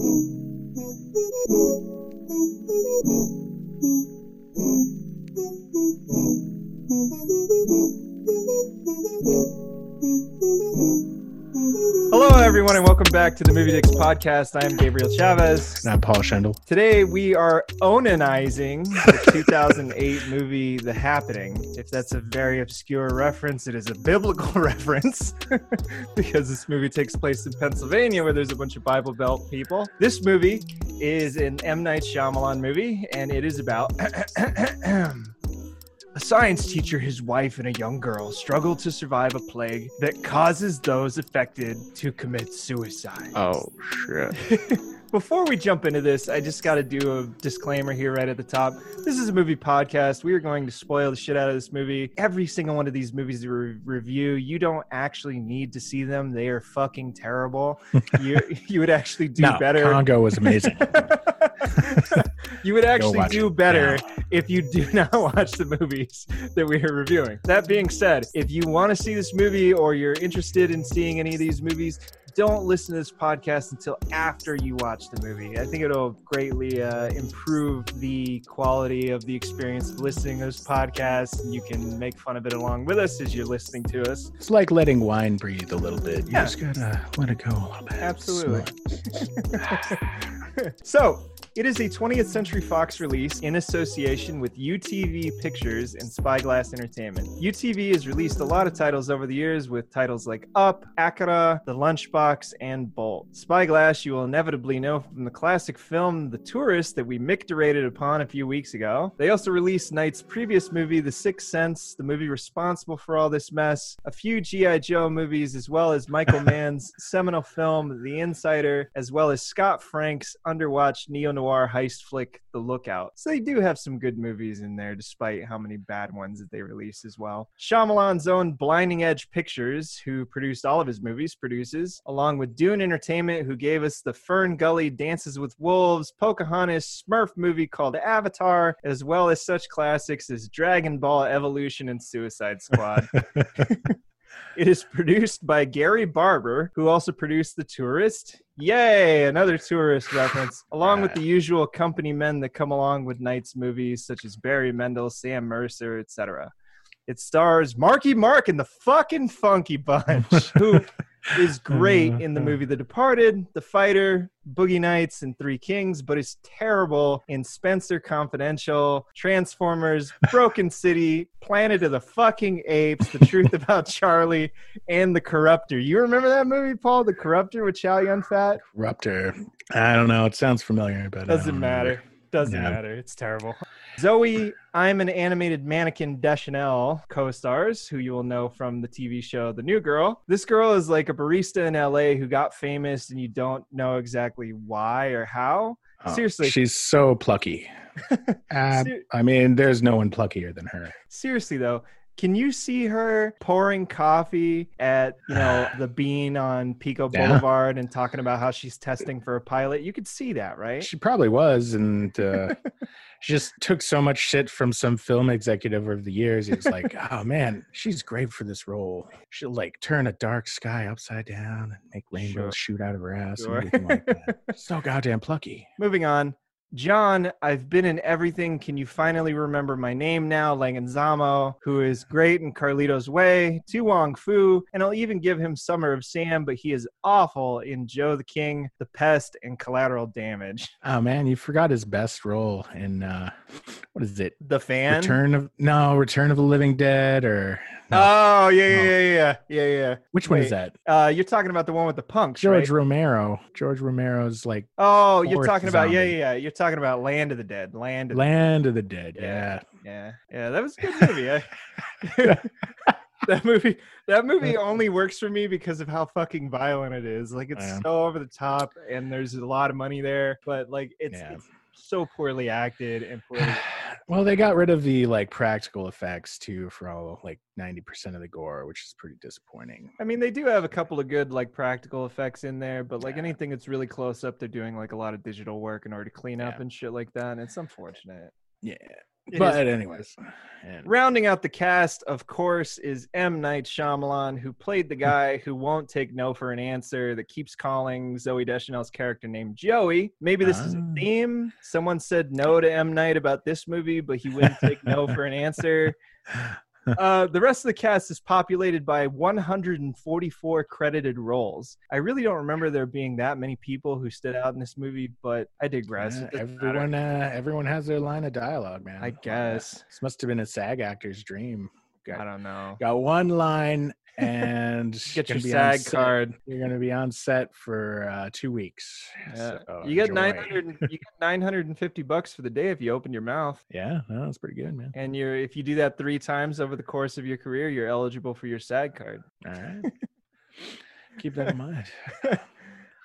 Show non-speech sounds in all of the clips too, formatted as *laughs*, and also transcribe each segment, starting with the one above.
Hello, everyone, and welcome back to the Movie Dicks podcast. I am Gabriel Chavez. And I'm Paul Schendel. Today, we are onanizing the *laughs* 2008 movie The Happening. If that's a very obscure reference, it is a biblical *laughs* reference *laughs* because this movie takes place in Pennsylvania where there's a bunch of Bible Belt people. This movie is an M. Night Shyamalan movie, and it is about. *clears throat* *clears throat* A science teacher, his wife, and a young girl struggle to survive a plague that causes those affected to commit suicide. Oh shit. *laughs* Before we jump into this, I just got to do a disclaimer here right at the top. This is a movie podcast. We are going to spoil the shit out of this movie. Every single one of these movies we re- review, you don't actually need to see them. They are fucking terrible. *laughs* you you would actually do no, better. Congo was amazing. *laughs* you would actually do it better if you do *laughs* not watch the movies that we are reviewing. That being said, if you want to see this movie or you're interested in seeing any of these movies, don't listen to this podcast until after you watch the movie. I think it'll greatly uh, improve the quality of the experience of listening to this podcast. And you can make fun of it along with us as you're listening to us. it's like letting wine breathe a little bit. You Yeah. just gotta let it go a little bit. Absolutely. *laughs* *laughs* So, it is a 20th Century Fox release in association with UTV Pictures and Spyglass Entertainment. UTV has released a lot of titles over the years with titles like Up, Akira, The Lunchbox, and Bolt. Spyglass you will inevitably know from the classic film The Tourist that we micturated upon a few weeks ago. They also released Night's previous movie, The Sixth Sense, the movie responsible for all this mess, a few G.I. Joe movies, as well as Michael *laughs* Mann's seminal film, The Insider, as well as Scott Frank's underwatched neo noir heist flick, The Lookout. So they do have some good movies in there, despite how many bad ones that they release as well. Shyamalan's own Blinding Edge Pictures, who produced all of his movies, produces, along with Dune Entertainment, who gave us the Fern Gully Dances with Wolves, Pocahontas, Smurf movie called Avatar, as well as such classics as Dragon Ball Evolution and Suicide Squad. *laughs* It is produced by Gary Barber, who also produced The Tourist. Yay, another tourist reference, along with the usual company men that come along with Night's movies, such as Barry Mendel, Sam Mercer, etc. It stars Marky Mark and the fucking Funky Bunch, *laughs* who is *laughs* great in the movie The Departed, The Fighter, Boogie Nights, and Three Kings, but is terrible in Spenser Confidential, Transformers, Broken *laughs* City, Planet of the Fucking Apes, The Truth *laughs* About Charlie, and The Corruptor. You remember that movie, Paul? The Corruptor with Chow Yun Fat? Rupture. I don't know. It sounds familiar, but Doesn't don't matter. Doesn't matter. It's terrible. Zooey, I'm an animated mannequin Deschanel co stars, who you will know from the TV show The New Girl. This girl is like a barista in LA who got famous, and you don't know exactly why or how. Oh, Seriously. she's so plucky. *laughs* Uh, I mean, there's no one pluckier than her. Seriously, though. Can you see her pouring coffee at you know *sighs* the Bean on Pico Yeah. Boulevard and talking about how she's testing for a pilot? You could see that, right? She probably was, and uh, *laughs* she just took so much shit from some film executive over the years. He was like, *laughs* "Oh man, she's great for this role. She'll like turn a dark sky upside down and make rainbows shoot out of her ass Sure. and everything like that. *laughs* so goddamn plucky." Moving on. John, I've been in everything. Can you finally remember my name now? Langenzamo, who is great in Carlito's Way, To Wong Foo, and I'll even give him Summer of Sam, but he is awful in Joe the King, The Pest, and Collateral Damage. Oh man, you forgot his best role in uh, what is it? The Fan. Return of no, Return of the Living Dead, or no, Oh, yeah, yeah, No. yeah, yeah, yeah, yeah. which one is that? Uh, you're talking about the one with the punks, George right? Romero. George Romero's like Oh, you're talking about yeah, zombie. yeah, yeah. You're talking about Land of the Dead. Land of the Land of the Dead. Yeah. Yeah. Yeah, yeah, that was a good movie. I, *laughs* that movie, that movie only works for me because of how fucking violent it is. Like it's Yeah. so over the top, and there's a lot of money there, but like it's, Yeah. it's so poorly acted and poorly. *sighs* well, they got rid of the like practical effects too for all like 90% of the gore, which is pretty disappointing. I mean, they do have a couple of good like practical effects in there, but like Yeah. anything that's really close up, they're doing like a lot of digital work in order to clean up Yeah. and shit like that. And it's unfortunate. Yeah. It but is- anyways, and Rounding out the cast, of course, is M. Night Shyamalan, who played the guy who won't take no for an answer, that keeps calling Zooey Deschanel's character named Joey. Maybe this is a Ah. theme. Someone said no to M. Night about this movie, but he wouldn't take no for an *laughs* answer. Uh, the rest of the cast is populated by 144 credited roles. I really don't remember there being that many people who stood out in this movie, but I digress. yeah, It doesn't matter. everyone, uh, everyone has their line of dialogue, man. I guess. this must have been a SAG actor's dream. I don't know. Got one line, and *laughs* Get your SAG set- card. You're going to be on set for uh, two weeks. Yeah. So you get 900 you get *laughs* 950 bucks for the day if you open your mouth Yeah, no, that's pretty good, man. and you're if you do that 3 times over the course of your career you're eligible for your SAG card. All right. *laughs* Keep that in mind.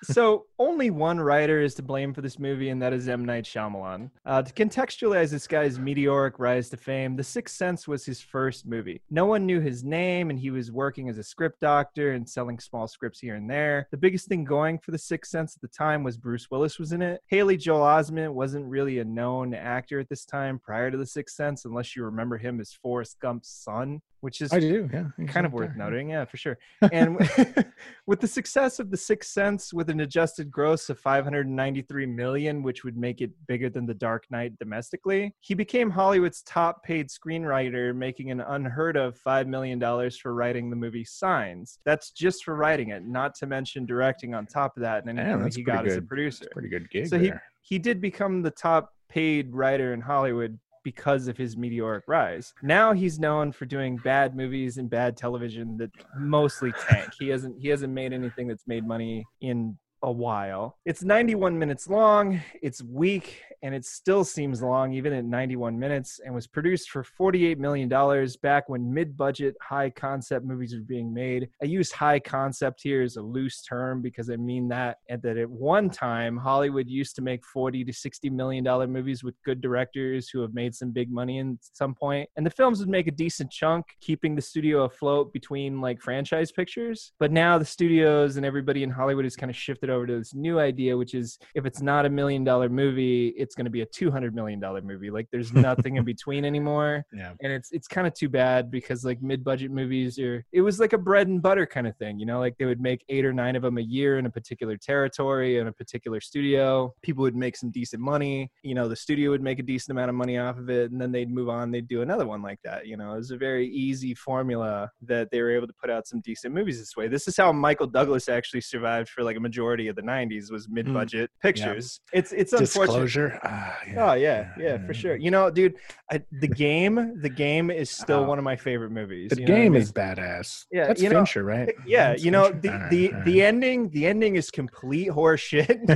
So only one writer is to blame for this movie, and that is M. Night Shyamalan. Uh, to contextualize this guy's meteoric rise to fame, The Sixth Sense was his first movie. No one knew his name, and he was working as a script doctor and selling small scripts here and there. The biggest thing going for The Sixth Sense at the time was Bruce Willis was in it. Haley Joel Osment wasn't really a known actor at this time prior to The Sixth Sense, unless you remember him as Forrest Gump's son, which is I do, yeah. kind of worth noting yeah for sure *laughs* and *laughs* with the success of the sixth sense with an adjusted gross of 593 million which would make it bigger than the dark knight domestically he became hollywood's top paid screenwriter making an unheard of $5 million for writing the movie signs that's just for writing it not to mention directing on top of that and anything Damn, that he got as a producer pretty good gig So he- he did become the top paid writer in Hollywood because of his meteoric rise. Now he's known for doing bad movies and bad television that mostly tank. He hasn't he hasn't made anything that's made money in a while. It's 91 minutes long. It's weak and it still seems long even at 91 minutes and was produced for 48 million dollars back when mid-budget high concept movies were being made. I use high concept here as a loose term because I mean that and that at one time Hollywood used to make 40 to 60 million dollar movies with good directors who have made some big money in some point and the films would make a decent chunk keeping the studio afloat between like franchise pictures. But now the studios and everybody in Hollywood has kind of shifted over to this new idea which is if it's not a million dollar movie, it's going to be a 200 million dollar movie. Like there's *laughs* nothing in between anymore Yeah. and it's it's kind of too bad because like mid-budget movies are it was like a bread and butter kind of thing you know like they would make eight or nine of them a year in a particular territory in a particular studio people would make some decent money you know the studio would make a decent amount of money off of it and then they'd move on they'd do another one like that you know it was a very easy formula that they were able to put out some decent movies this way this is how michael douglas actually survived for like a majority of the 90s was hmm. mid-budget pictures it's it's unfortunate Disclosure. *sighs* Ah, Oh yeah, yeah, for sure. You know, dude, I, the game, the game is still Oh. one of my favorite movies. The you know I game mean? is badass. Yeah, that's you know, Fincher, right? Yeah, That's you know Fincher? the right, the all the ending. The ending is complete horse shit. *laughs*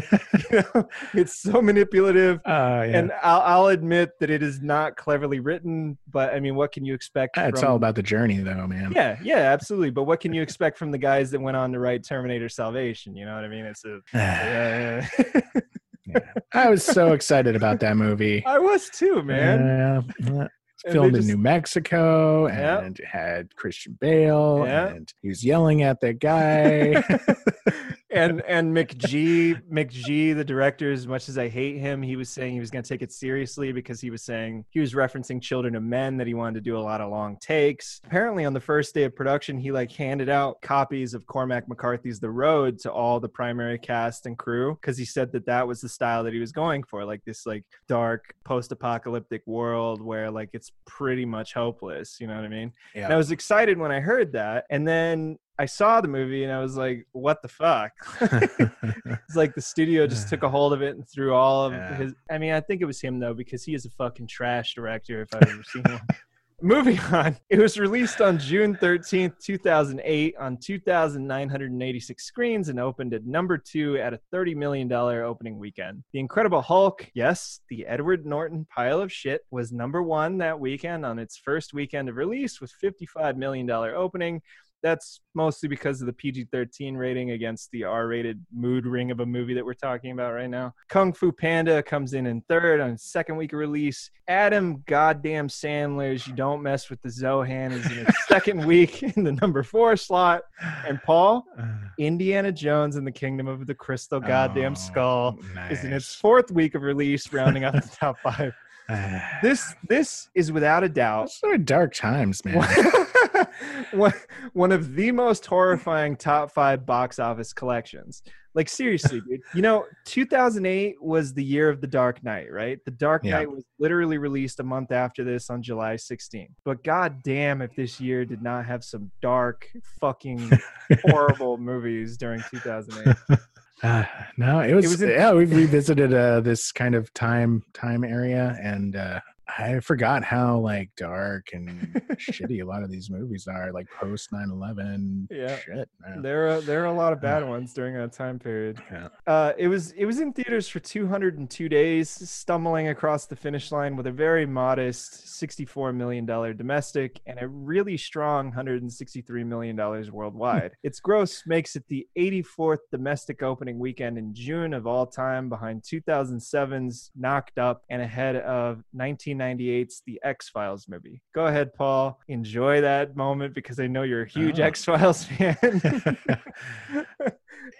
you *laughs* know, it's so manipulative, Ah, yeah. and I'll, I'll admit that it is not cleverly written. But I mean, what can you expect? Ah, it's all about the journey, though, man. Yeah, yeah, absolutely. But what can you expect from the guys that went on to write Terminator Salvation? You know what I mean? It's a *sighs* yeah, yeah. *laughs* Yeah. I was so excited about that movie. *laughs* I was too, man. Yeah, filmed they in New Mexico and had Christian Bale and he was yelling at that guy. *laughs* *laughs* and and McG McG the director as much as I hate him he was saying he was going to take it seriously because he was saying he was referencing Children of Men that he wanted to do a lot of long takes apparently on the first day of production he like handed out copies of Cormac McCarthy's The Road to all the primary cast and crew cuz he said that that was the style that he was going for like this like dark post-apocalyptic world where like it's pretty much hopeless you know what I mean and I was excited when I heard that. And then I saw the movie and I was like, what the fuck? *laughs* it's like the studio just took a hold of it and threw all of Yeah. his. I mean, I think it was him though, because he is a fucking trash director if I've ever seen one. *laughs* Moving on, it was released on June 13th, 2008, on 2,986 screens and opened at number two at a $30 million opening weekend. The Incredible Hulk, yes, the Edward Norton pile of shit, was number one that weekend on its first weekend of release with $55 million opening. That's mostly because of the PG 13 rating against the R rated mood ring of a movie that we're talking about right now. Kung Fu Panda comes in in third on second week of release. Adam Goddamn Sandler's You Don't Mess with the Zohan is in its *laughs* second week in the number four slot. And Paul, *sighs* Indiana Jones and the Kingdom of the Crystal Goddamn Oh, Skull is in its fourth week of release, rounding out the *laughs* top five. *sighs* this this is without a doubt Those are dark times, man. *laughs* *laughs* one, of the most horrifying top five box office collections. Like seriously, *laughs* dude. You know, 2008 was the year of the Dark Knight, right? The Dark Yeah. Knight was literally released a month after this on July 16th. But god damn if this year did not have some dark, fucking horrible *laughs* movies during 2008. Uh, no, it was, was in- yeah. We've revisited uh, this kind of time time area, and uh, I forgot how like dark and *laughs* shitty a lot of these movies are, like post 9-11 Yeah. shit. man. There are there are a lot of bad ones during that time period. Yeah. Uh, it was it was in theaters for 202 days, stumbling across the finish line with a very modest 64 million dollar domestic and a really strong 163 million dollars *laughs* worldwide. its gross makes it the 84th domestic opening weekend in June of all time, behind 2007's Knocked Up and ahead of 1998's The X Files movie. Go ahead, Paul. Enjoy that moment because I know you're a huge Oh. X Files fan. *laughs*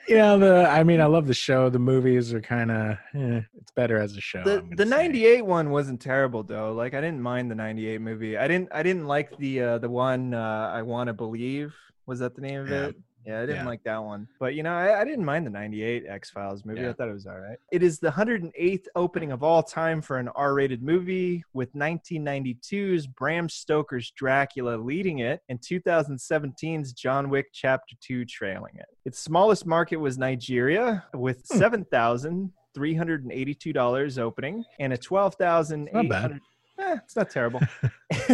yeah, the I mean, I love the show. The movies are kind of eh, it's better as a show. the the say. 98 one wasn't terrible though like i didn't mind the 98 movie i didn't i didn't like the uh the one uh i want to believe was that the name of Yeah. it yeah i didn't Yeah. like that one but you know I, I didn't mind the 98 x-files movie i thought it was all right it is the 108th opening of all time for an r-rated movie with 1992's bram stoker's dracula leading it and 2017's john wick chapter 2 trailing it its smallest market was nigeria with Hmm. 7000 $382 opening and a Not bad. 12,800 eh, it's not terrible. *laughs* *laughs*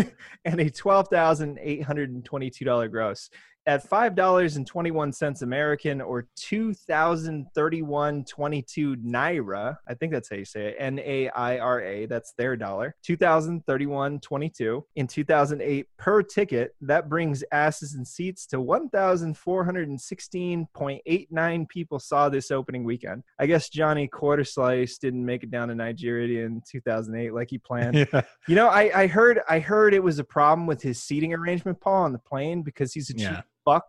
and a $12,822 gross at $5.21 American or 2031.22 Naira. I think that's how you say it. N A I R A. That's their dollar. 2031.22 in 2008 per ticket. That brings asses and seats to 1,416.89 people saw this opening weekend. I guess Johnny Quarter Slice didn't make it down to Nigeria in 2008 like he *laughs* planned. Yeah. You know, I, I heard I heard it was a problem with his seating arrangement, Paul, on the plane because he's a cheap Yeah. Fuck.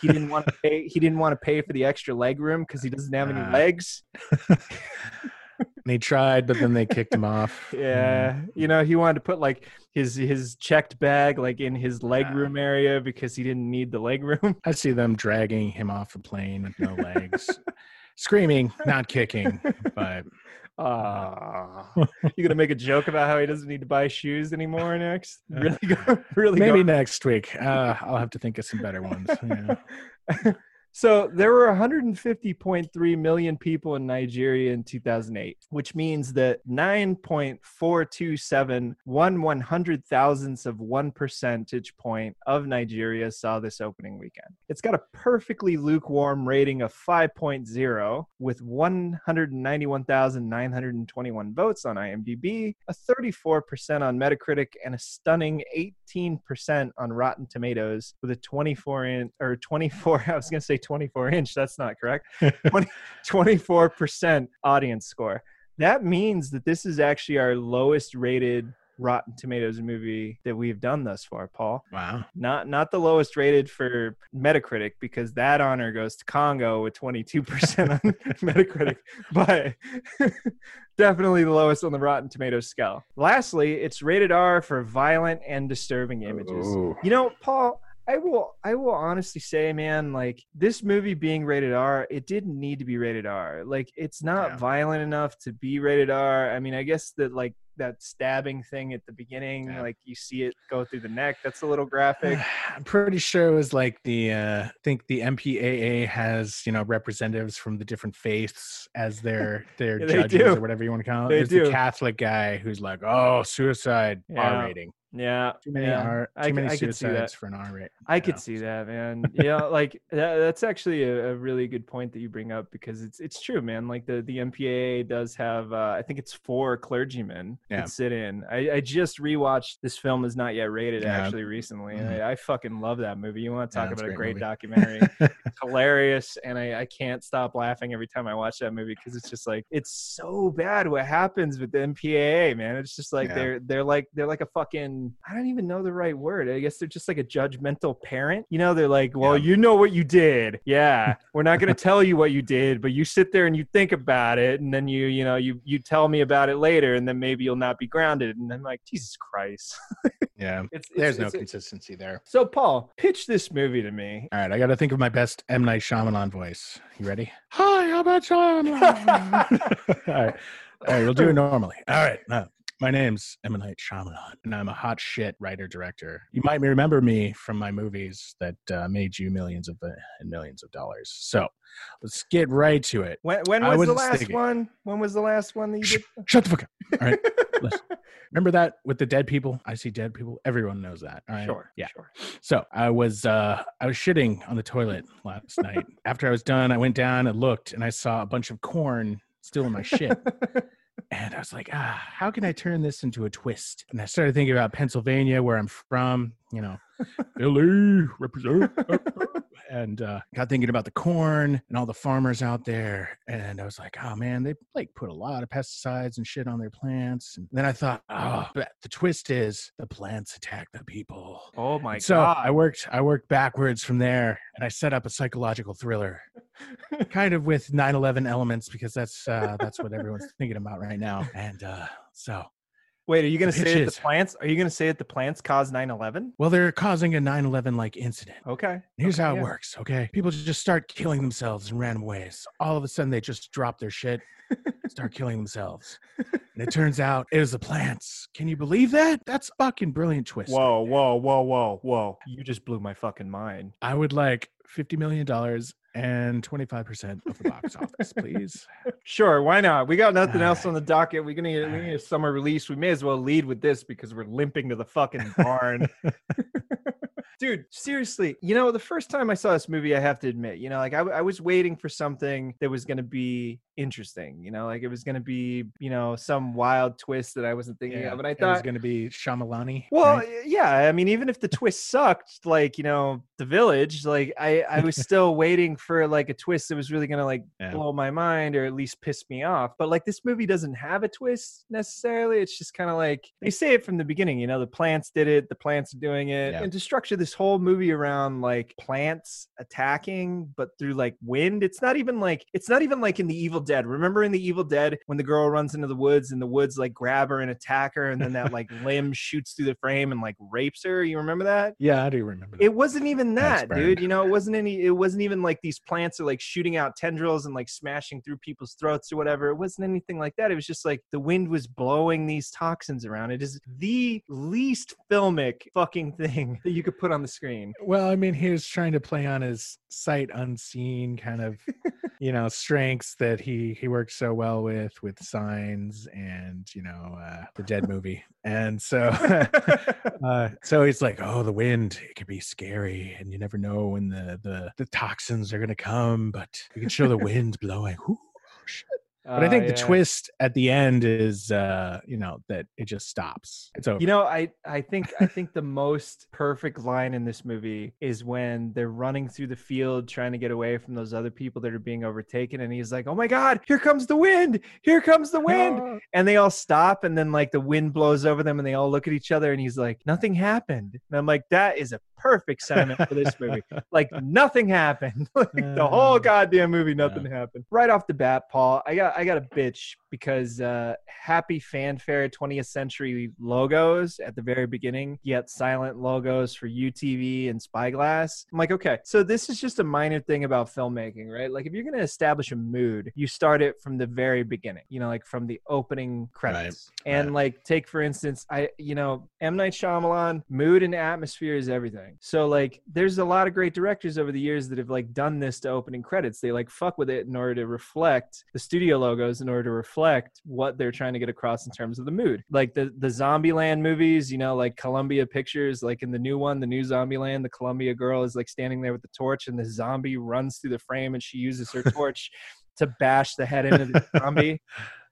He didn't want to *laughs* pay. He didn't want to pay for the extra leg room because he doesn't have any Ah. legs. *laughs* And he tried, but then they kicked him off. *laughs* Yeah, you know, he wanted to put like his his checked bag like in his leg Ah. room area because he didn't need the leg room. I see them dragging him off a plane with no legs, screaming, not kicking, but Ah, *laughs* you gonna make a joke about how he doesn't need to buy shoes anymore next? *laughs* Really, go, really. maybe go- next week. Uh, I'll have to think of some better ones. Yeah. *laughs* so there were 150.3 million people in Nigeria in 2008, which means that 9.427 one one hundred thousandths of one percentage point of Nigeria saw this opening weekend. It's got a perfectly lukewarm rating of 5.0 with 191,921 votes on IMDb, a 34% on Metacritic, and a stunning 18% on Rotten Tomatoes with a 24 inch or 24. *laughs* I was going to say 24 *laughs* inch. That's not correct. *laughs* 20, 24% audience score. That means that this is actually our lowest rated Rotten Tomatoes movie that we've done thus far, Paul. Wow. Not not the lowest rated for Metacritic because that honor goes to Congo with 22% on *laughs* Metacritic, but definitely the lowest on the Rotten Tomatoes scale. Lastly, it's rated R for violent and disturbing images. Ooh. You know, Paul, I will I will honestly say, man, like this movie being rated R, it didn't need to be rated R. Like it's not Yeah. violent enough to be rated R. I mean, I guess that like that stabbing thing at the beginning, Yeah. like you see it go through the neck, that's a little graphic. *sighs* I'm pretty sure it was like the uh I think the MPAA has, you know, representatives from the different faiths as their *laughs* their Yeah, judges do. or whatever you want to call it. They There's do. the Catholic guy who's like, "Oh, suicide. R rating. Yeah. Too many yeah. R I too c- many I could see that. suicides for an R rate." I you could know? see that, man. Yeah, like that, that's actually a, a really good point that you bring up because it's it's true, man. Like the the MPAA does have, uh, I think it's four clergymen Yeah. that sit in. I, I just rewatched this film is not yet rated Yeah. actually recently, and Mhm. I, I fucking love that movie. You want to talk about a great great movie. documentary? *laughs* hilarious, and I, I can't stop laughing every time I watch that movie because it's just like it's so bad what happens with the MPAA, man. It's just like they're they're like they're like a fucking even I don't even know the right word. I guess they're just like a judgmental parent. You know, they're like, well, Yeah. you know what you did. Yeah, *laughs* we're not going to tell you what you did, but you sit there and you think about it, and then you you know you you tell me about it later, and then maybe you'll not be grounded. And I'm like, Jesus Christ. *laughs* Yeah. It's, it's There's no it's a- consistency there. so Paul, pitch this movie to me. All right, I got to think of my best M Night Shyamalan voice. You ready? Hi, how about Night Shyamalan. *laughs* All right, all right, we'll do it normally. All right, now, my name's M Night Shyamalan, and I'm a hot shit writer director. You might remember me from my movies that uh, made you millions of uh, and millions of dollars. So let's get right to it. When when was the last thinking. one? When was the last one that you did? shut the fuck up. All right, *laughs* listen. Remember that with the dead people? I see dead people. Everyone knows that. All right. Sure. Yeah. Sure. So I was uh I was shitting on the toilet last night. *laughs* After I was done, I went down and looked and I saw a bunch of corn still in my shit. *laughs* And I was like, ah, how can I turn this into a twist? And I started thinking about Pennsylvania, where I'm from, you know, Philly, represent. and uh, got thinking about the corn and all the farmers out there. And I was like, oh man, they like put a lot of pesticides and shit on their plants. And then I thought, oh, but the twist is the plants attack the people. oh my so god. So I worked I worked backwards from there and I set up a psychological thriller. kind of with 9/11 elements because that's uh that's what everyone's thinking about right now. And uh so Wait, are you going to say that the plants? Are you going to say that the plants caused 9/11? well they're causing a 9/11 like incident. Okay. Here's Okay, how it yeah. works, okay? People just start killing themselves in random ways. All of a sudden they just drop their shit, *laughs* start killing themselves. And it turns out it was the plants. Can you believe that? That's fucking brilliant twist. Whoa, whoa, whoa, whoa, whoa! You just blew my fucking mind. I would like 50 million dollars and 25% of the box office, please. *laughs* Sure, why not? We got nothing else on the docket. We're gonna get, we need a summer release. We may as well lead with this because we're limping to the fucking barn. *laughs* Dude, seriously, you know, the first time I saw this movie, I have to admit, you know, like I was waiting for something that was going to be interesting, you know, like it was going to be, you know, some wild twist that I wasn't thinking of. And I thought it was going to be Shyamalani. well, right? yeah, I mean, even if the twist sucked, like, you know, the village, like I, I was still waiting for like a twist that was really going to like Yeah. blow my mind or at least piss me off. But like this movie doesn't have a twist necessarily. It's just kind of like they say it from the beginning, you know, the plants did it, the plants are doing it. Yeah. And to structure this whole movie around like plants attacking, but through like wind, it's not even like it's not even like in the Evil Dead. Remember in the Evil Dead when the girl runs into the woods and the woods like grab her and attack her, and then that like *laughs* limb shoots through the frame and like rapes her. You remember that? yeah, I do remember that. It wasn't even that, dude. You know, it wasn't any. It wasn't even like these plants are like shooting out tendrils and like smashing through people's throats or whatever. It wasn't anything like that. It was just like the wind was blowing these toxins around. It is the least filmic fucking thing *laughs* that you could put on the screen. well, I mean, he was trying to play on his sight unseen kind of, *laughs* you know, strengths that he he worked so well with with signs and you know uh, the Dead movie, and so *laughs* *laughs* uh, so he's like, oh, the wind it can be scary, and you never know when the the the toxins are gonna come, but we can show the wind blowing. Ooh, shit. But I Uh, think the twist at the end is, uh, you know, that it just stops. It's over. You know, I I think I think the most perfect line in this movie is when they're running through the field trying to get away from those other people that are being overtaken, and he's like, "Oh my God, here comes the wind! Here comes the wind!" *laughs* And they all stop, and then like the wind blows over them, and they all look at each other, and he's like, "Nothing happened." And I'm like, "That is a perfect sentiment for this movie. *laughs* Like nothing happened. *laughs* like the whole Uh, goddamn movie, nothing happened. Right off the bat, Paul, I got I got a bitch because uh happy fanfare 20th century logos at the very beginning, yet silent logos for UTV and Spyglass. I'm like, okay, so this is just a minor thing about filmmaking, right? Like if you're gonna establish a mood, you start it from the very beginning, you know, like from the opening credits. And right. like take for instance, I you know, M. Night Shyamalan, mood and atmosphere is everything. So like there's a lot of great directors over the years that have like done this to opening credits. They like fuck with it in order to reflect the studio logos in order to reflect what they're trying to get across in terms of the mood. Like the the Zombieland movies, you know, like Columbia Pictures, like in the new one, the new Zombieland, the Columbia girl is like standing there with the torch and the zombie runs through the frame and she uses her *laughs* torch to bash the head into the zombie.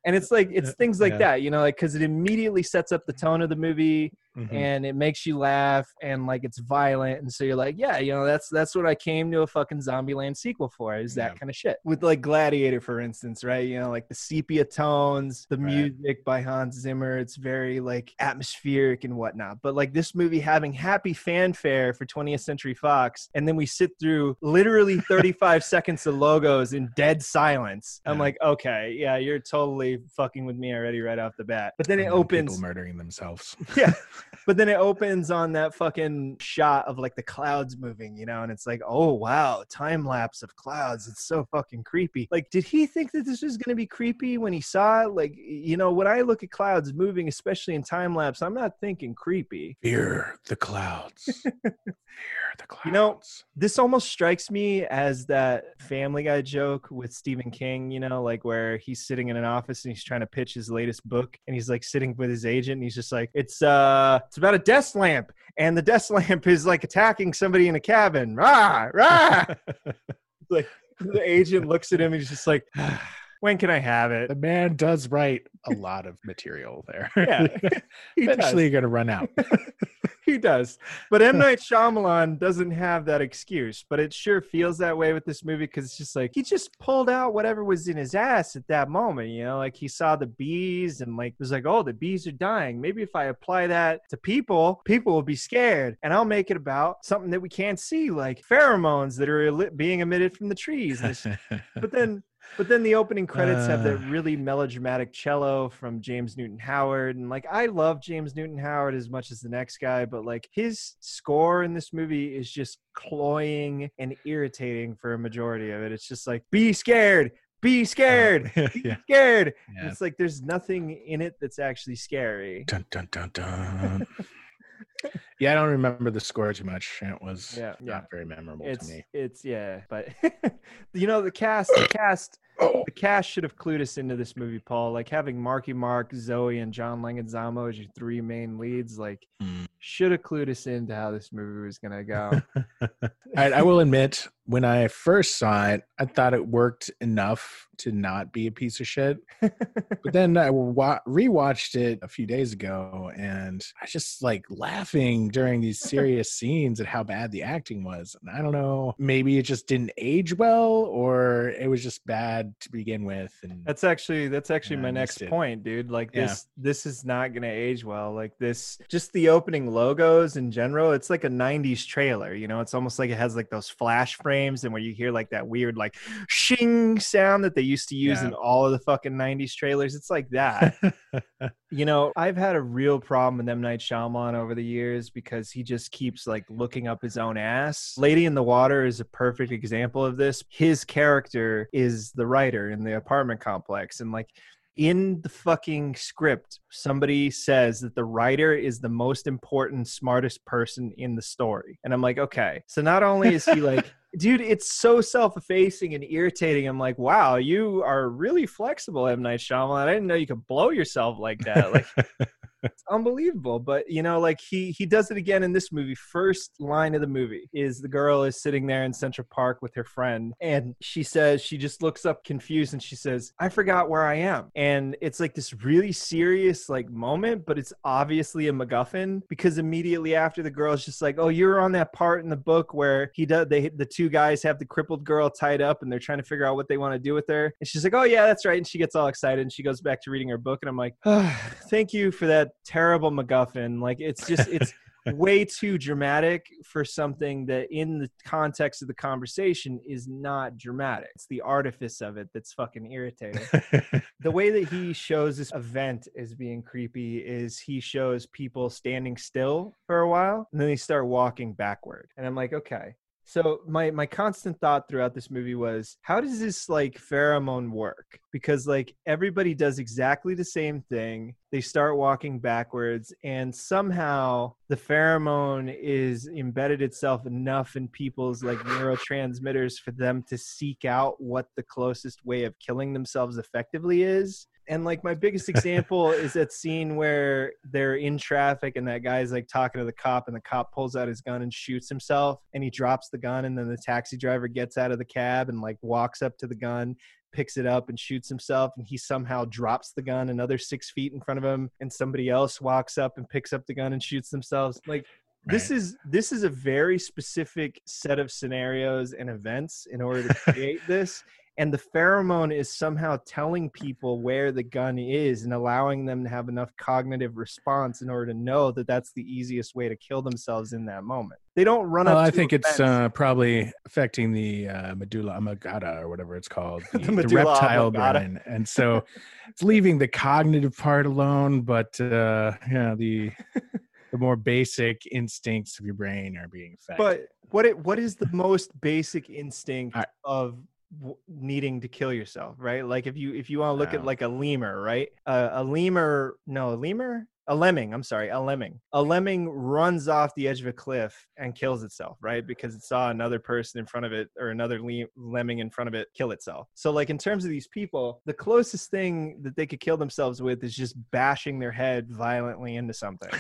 And it's like it's *laughs* things like yeah. that, you know, like because it immediately sets up the tone of the movie. Mhm. and it makes you laugh and like it's violent and so you're like yeah you know that's that's what i came to a fucking zombieland sequel for is that Yeah. kind of shit with like gladiator for instance right you know like the sepia tones the Right. music by hans zimmer it's very like atmospheric and whatnot but like this movie having happy fanfare for 20th century fox and then we sit through literally *laughs* 35 seconds of logos in dead silence i'm like okay yeah you're totally fucking with me already right off the bat but then it And then opens people murdering themselves. *laughs* yeah. *laughs* But then it opens on that fucking shot of like the clouds moving, you know, and it's like, oh wow, time lapse of clouds. It's so fucking creepy. Like, did he think that this was gonna be creepy when he saw it? Like, you know, when I look at clouds moving, especially in time lapse, I'm not thinking creepy. Fear the clouds. *laughs* Fear the clouds. You know, This almost strikes me as that Family Guy joke with Stephen King, you know, like where he's sitting in an office and he's trying to pitch his latest book and he's like sitting with his agent and he's just like, it's uh it's about a desk lamp and the desk *laughs* lamp is like attacking somebody in a cabin. Rah, rah. *laughs* like the agent looks at him and he's just like, *sighs* when can I have it? the man does write a lot of material there. Yeah, *laughs* does. Eventually, you're gonna run out. He does. But M. *laughs* Night Shyamalan doesn't have that excuse, but it sure feels that way with this movie because it's just like he just pulled out whatever was in his ass at that moment, you know, like he saw the bees and like was like, oh, the bees are dying. Maybe if I apply that to people, people will be scared, and I'll make it about something that we can't see, like pheromones that are being emitted from the trees. But then but then the opening credits have that Uh. really melodramatic cello from James Newton Howard. And like I love James Newton Howard as much as the next guy, but like his score in this movie is just cloying and irritating for a majority of it. It's just like, be scared, be scared, *laughs* be yeah. scared. yeah. It's like there's nothing in it that's actually scary. Dun dun dun dun. Yeah, I don't remember the score too much. It was Yeah, yeah. not very memorable It's to me. it's yeah, but *laughs* you know the cast the cast Oh, the cast should have clued us into this movie, Paul. Like having Marky Mark, Zooey, and John Leguizamo as your three main leads, like Mm. Should have clued us into how this movie was gonna go. *laughs* I, I will admit, when I first saw it, I thought it worked enough to not be a piece of shit. But then I wa- rewatched it a few days ago, and I just like laughing during these serious *laughs* scenes at how bad the acting was. And I don't know, maybe it just didn't age well, or it was just bad to begin with. And that's actually that's actually my next it. point, dude. Like Yeah. this this is not gonna age well. Like this just the opening logos in general, it's like a 90s trailer, you know, it's almost like it has like those flash frames and where you hear like that weird like shing sound that they used to use Yeah. in all of the fucking 90s trailers. It's like that. *laughs* You know, I've had a real problem with M. Night Shyamalan over the years because he just keeps like looking up his own ass. Lady in the Water is a perfect example of this. His character is the writer in the apartment complex. And like in the fucking script, somebody says that the writer is the most important, smartest person in the story. And I'm like, okay. So not only is he like, *laughs* dude, it's so self-effacing and irritating. I'm like, wow, you are really flexible, M. Night Shyamalan. I didn't know you could blow yourself like that. Like *laughs* it's unbelievable but you know like he he does it again in this movie. First line of the movie is the girl is sitting there in central park with her friend and she says she just looks up confused and she says i forgot where i am. And it's like this really serious like moment but it's obviously a macguffin because immediately after the girl's just like oh you're on that part in the book where he does they the two guys have the crippled girl tied up and they're trying to figure out what they want to do with her. And she's like oh yeah that's right. And she gets all excited and she goes back to reading her book and i'm like ah, thank you for that terrible MacGuffin. Like it's just it's *laughs* way too dramatic for something that in the context of the conversation is not dramatic. It's the artifice of it that's fucking irritating. the way that he shows this event as being creepy is he shows people standing still for a while and then they start walking backward. And I'm like, okay. So my my constant thought throughout this movie was how does this like pheromone work? Because like everybody does exactly the same thing. They start walking backwards and somehow the pheromone is embedded itself enough in people's like neurotransmitters for them to seek out what the closest way of killing themselves effectively is and like my biggest example is that scene where they're in traffic and that guy's like talking to the cop and the cop pulls out his gun and shoots himself and he drops the gun and then the taxi driver gets out of the cab and like walks up to the gun picks it up and shoots himself and he somehow drops the gun another six feet in front of him and somebody else walks up and picks up the gun and shoots themselves. Like this is this is a very specific set of scenarios and events in order to create *laughs* this and the pheromone is somehow telling people where the gun is and allowing them to have enough cognitive response in order to know that that's the easiest way to kill themselves in that moment they don't run Well, up I to think it's uh, probably affecting the uh, medulla oblongata or whatever it's called, *laughs* the, The the reptile oblongata. brain, and so it's leaving the cognitive part alone. But uh, yeah, the the more basic instincts of your brain are being affected. But what it what is the most basic instinct I- of w- needing to kill yourself, right? Like if you if you want to look at like a lemur, right? Uh, a lemur, no, a lemur, a lemming. I'm sorry, a lemming. A lemming runs off the edge of a cliff and kills itself, right? Because it saw another person in front of it or another le- lemming in front of it kill itself. So like in terms of these people, the closest thing that they could kill themselves with is just bashing their head violently into something.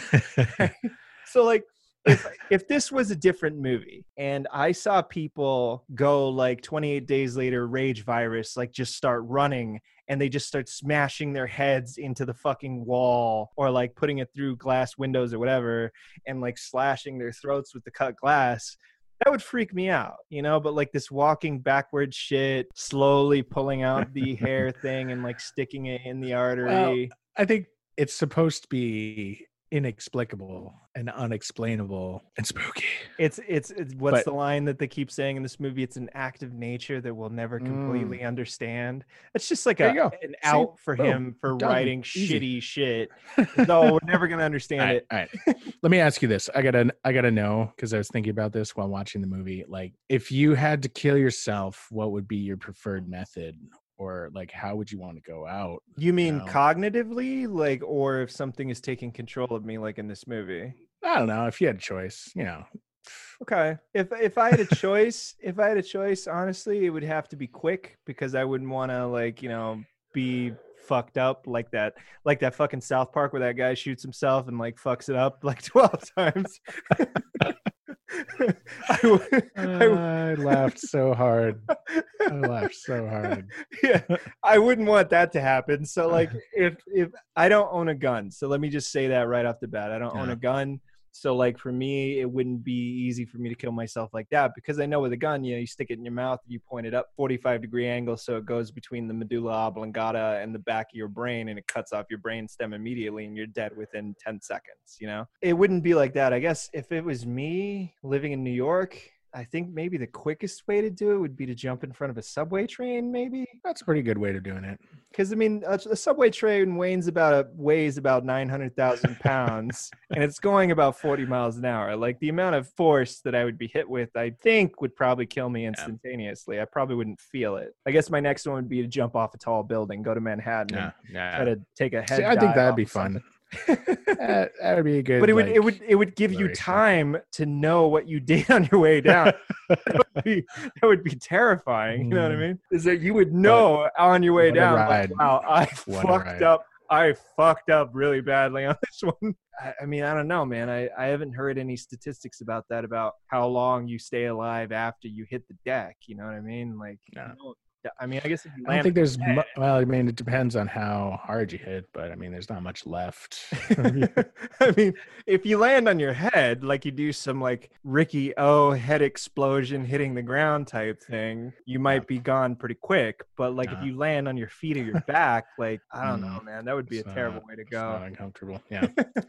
*laughs* *laughs* So like if if this was a different movie and I saw people go like 28 days later rage virus like just start running and they just start smashing their heads into the fucking wall or like putting it through glass windows or whatever and like slashing their throats with the cut glass that would freak me out, you know, but like this walking backwards shit, slowly pulling out the hair *laughs* thing and like sticking it in the artery. I think it's supposed to be inexplicable and unexplainable and spooky. It's, it's it's what's But- the line that they keep saying in this movie? It's an act of nature that we'll never completely understand. It's just like Mm. A, an See? out for Boom. him for Done. writing Easy. shitty shit. No, *laughs* we're never gonna understand All right, it. all right. *laughs* Let me ask you this. I gotta I gotta know because I was thinking about this while watching the movie. Like, if you had to kill yourself, what would be your preferred method? Or like how would you want to go out? You mean No. cognitively, like, or if something is taking control of me, like in this movie? I don't know. If you had a choice, you know. Okay. If if I had a choice, if I had a choice, honestly, it would have to be quick because I wouldn't want to like, you know, be fucked up like that like that fucking South Park where that guy shoots himself and like fucks it up *laughs* like 12 times. *laughs* I would, I I laughed so hard. *laughs* I laughed so hard. *laughs* yeah, I wouldn't want that to happen. So like if if I don't own a gun, so let me just say that right off the bat. I don't own a gun. So like for me, it wouldn't be easy for me to kill myself like that because I know with a gun, you know, you stick it in your mouth, you point it up 45 degree angle so it goes between the medulla oblongata and the back of your brain and it cuts off your brain stem immediately and you're dead within 10 seconds, you know? It wouldn't be like that. I guess if it was me living in New York, I think maybe the quickest way to do it would be to jump in front of a subway train, maybe. That's a pretty good way of doing it. Because I mean, a, a subway train weighs about a, weighs about nine hundred thousand pounds, *laughs* and it's going about forty miles an hour. Like the amount of force that I would be hit with, I think would probably kill me instantaneously. I probably wouldn't feel it. I guess my next one would be to jump off a tall building, go to Manhattan, Yeah, and try to take a head. See, I think that'd be fun. something. That, that would be a good. but it would it would it would give you exploration. time to know what you *laughs* did on your way down. *laughs* that, would be, that would be terrifying. You know what I Mm. mean? Is that you would know on your way down, like, wow, I What *laughs* fucked up. I fucked up really badly on this one. I, I mean, I don't know, man. I, I haven't heard any statistics about that, about how long you stay alive after you hit the deck. You know what I mean? Like, you No. I mean, I guess if you I don't think there's. Mu- well, I mean, it depends on how hard you hit, but I mean, there's not much left. *laughs* I mean, if you land on your head, like you do some like Ricky O head explosion hitting the ground type thing, you might be gone pretty quick. But like if you land on your feet or your *laughs* back, like I don't mm-hmm. know, man, that would be a It's terrible not- way to go. uncomfortable. Yeah.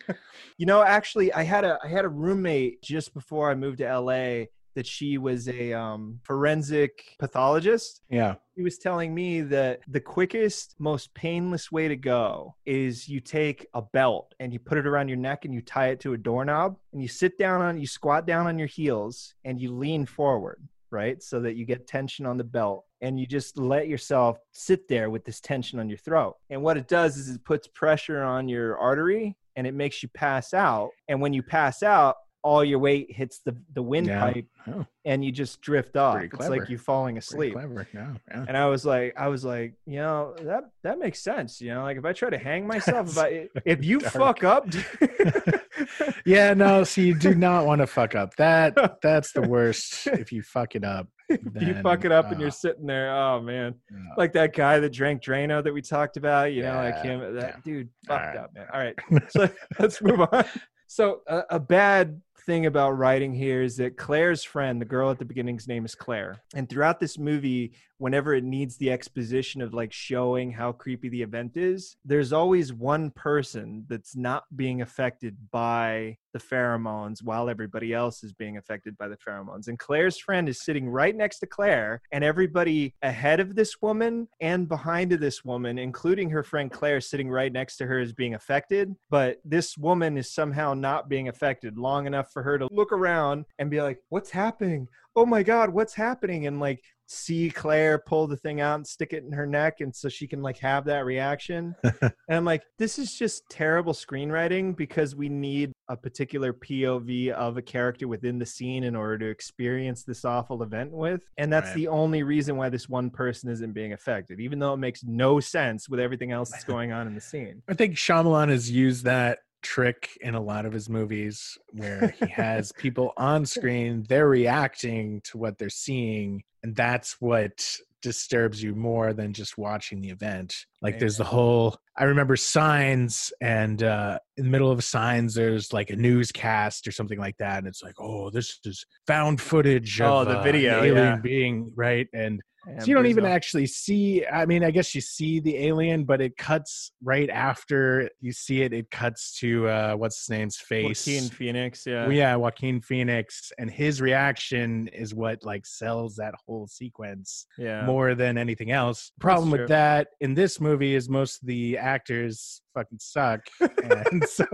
*laughs* you know, actually, I had a I had a roommate just before I moved to LA that she was a um, forensic pathologist Yeah. he was telling me that the quickest, most painless way to go is you take a belt and you put it around your neck and you tie it to a doorknob and you sit down on, you squat down on your heels and you lean forward, right? So that you get tension on the belt and you just let yourself sit there with this tension on your throat. And what it does is it puts pressure on your artery and it makes you pass out. And when you pass out, all your weight hits the, the windpipe Oh, and you just drift off. It's like you falling asleep. clever. Yeah. Yeah. And I was like, I was like, you know, that that makes sense. You know, like if I try to hang *laughs* myself, if I if you dark. fuck up, *laughs* *laughs* Yeah. No. See, you do not want to fuck up. That that's the worst. if you fuck it up, you fuck it up and you're uh, sitting there. Oh man, uh, like that guy that drank Drano that we talked about. You know, like Yeah, him. That yeah. dude fucked right. up, man. All right, so let's move on. So a, a bad thing about writing here is that Claire's friend, the girl at the beginning's name is Claire, and throughout this movie, whenever it needs the exposition of like showing how creepy the event is, there's always one person that's not being affected by the pheromones while everybody else is being affected by the pheromones. And Claire's friend is sitting right next to Claire, and everybody ahead of this woman and behind of this woman, including her friend Claire, sitting right next to her, is being affected. But this woman is somehow not being affected long enough for her to look around and be like, What's happening? Oh my God, what's happening? And like, see Claire pull the thing out and stick it in her neck and so she can like have that reaction. *laughs* and I'm like, this is just terrible screenwriting because we need a particular POV of a character within the scene in order to experience this awful event with. And that's Right. the only reason why this one person isn't being affected, even though it makes no sense with everything else that's *laughs* going on in the scene. I think Shyamalan has used that trick in a lot of his movies where he has *laughs* people on screen, they're reacting to what they're seeing, and that's what disturbs you more than just watching the event. Like there's the whole I remember signs and uh in the middle of signs there's like a newscast or something like that and it's like, "Oh, this is found footage of Oh, the uh, video, alien yeah. being, right?" And And so you don't even actually see i mean i guess you see the alien but it cuts right after you see it it cuts to uh what's his name's face Joaquin Phoenix, yeah. Well, yeah joaquin phoenix and his reaction is what like sells that whole sequence yeah. more than anything else problem with that in this movie is most of the actors fucking suck *laughs* and so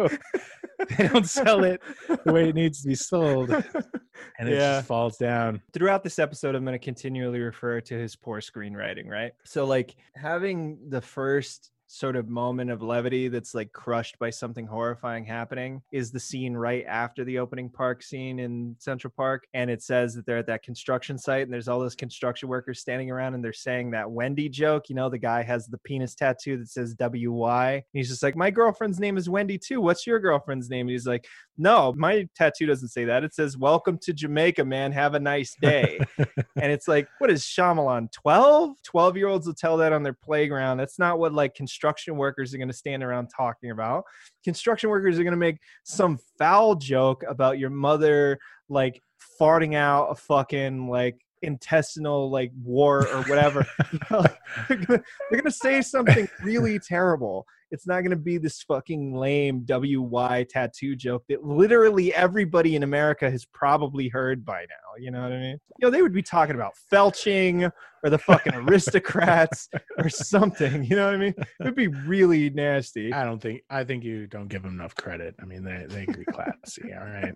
*laughs* they don't sell it the way it needs to be sold *laughs* and it Yeah. just falls down throughout this episode, I'm going to continually refer to his poor screenwriting, right? So, like, having the first sort of moment of levity that's like crushed by something horrifying happening is the scene right after the opening park scene in Central Park. And it says that they're at that construction site and there's all those construction workers standing around and they're saying that Wendy joke. You know, the guy has the penis tattoo that says WY. And He's just like, My girlfriend's name is Wendy too. What's your girlfriend's name? And he's like, No, my tattoo doesn't say that. It says, Welcome to Jamaica, man. Have a nice day. *laughs* and it's like, what is Shyamalan? 12? 12 year olds will tell that on their playground. That's not what like construction workers are going to stand around talking about. Construction workers are going to make some foul joke about your mother like farting out a fucking like intestinal like war or whatever. You *laughs* know, *laughs* they're, gonna, they're gonna say something really *laughs* terrible. It's not gonna be this fucking lame WY tattoo joke that literally everybody in America has probably heard by now. You know what I mean? You know, they would be talking about felching or the fucking aristocrats or something. You know what I mean? It would be really nasty. I don't think I think you don't give them enough credit. I mean, they they be classy. All right.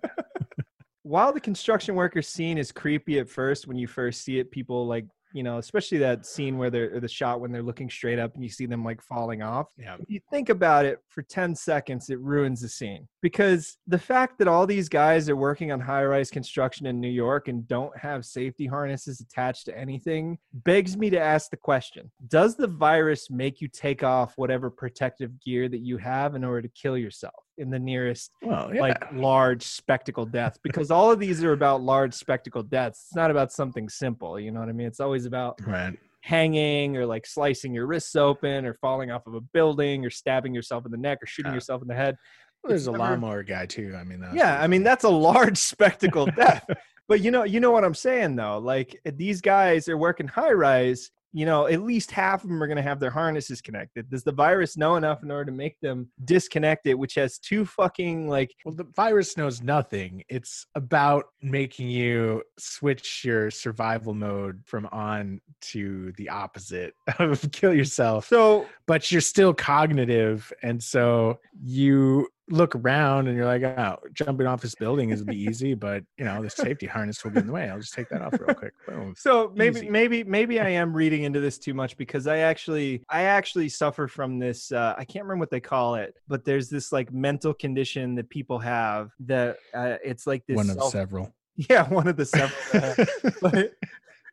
While the construction worker scene is creepy at first when you first see it people like you know especially that scene where they're the shot when they're looking straight up and you see them like falling off Yeah. if you think about it for 10 seconds it ruins the scene because the fact that all these guys are working on high-rise construction in new york and don't have safety harnesses attached to anything begs me to ask the question does the virus make you take off whatever protective gear that you have in order to kill yourself in the nearest Well, yeah. like large spectacle death because all of these are about large spectacle deaths. It's not about something simple, you know what I mean? It's always about right. hanging or like slicing your wrists open or falling off of a building or stabbing yourself in the neck or shooting Yeah. yourself in the head. Well, there's It's a never- lawnmower guy too. I mean, that's Yeah, I mean that's a large *laughs* spectacle death. *laughs* But you know, you know what I'm saying though. Like these guys are working high rise. You know, at least half of them are going to have their harnesses connected. Does the virus know enough in order to make them disconnect it, which has two fucking like Well, the virus knows nothing. It's about making you switch your survival mode from on to the opposite *laughs* of kill yourself. so but you're still cognitive and so you look around and you're like oh jumping off this building is be easy *laughs* but you know the safety harness will get in the way. I'll just take that off real quick. Boom. So maybe Easy. maybe maybe i am reading into this too much because i actually i actually suffer from this uh, i can't remember what they call it but there's this like mental condition that people have that uh, it's like this one of self- several. *laughs* Yeah one of the several uh, *laughs* but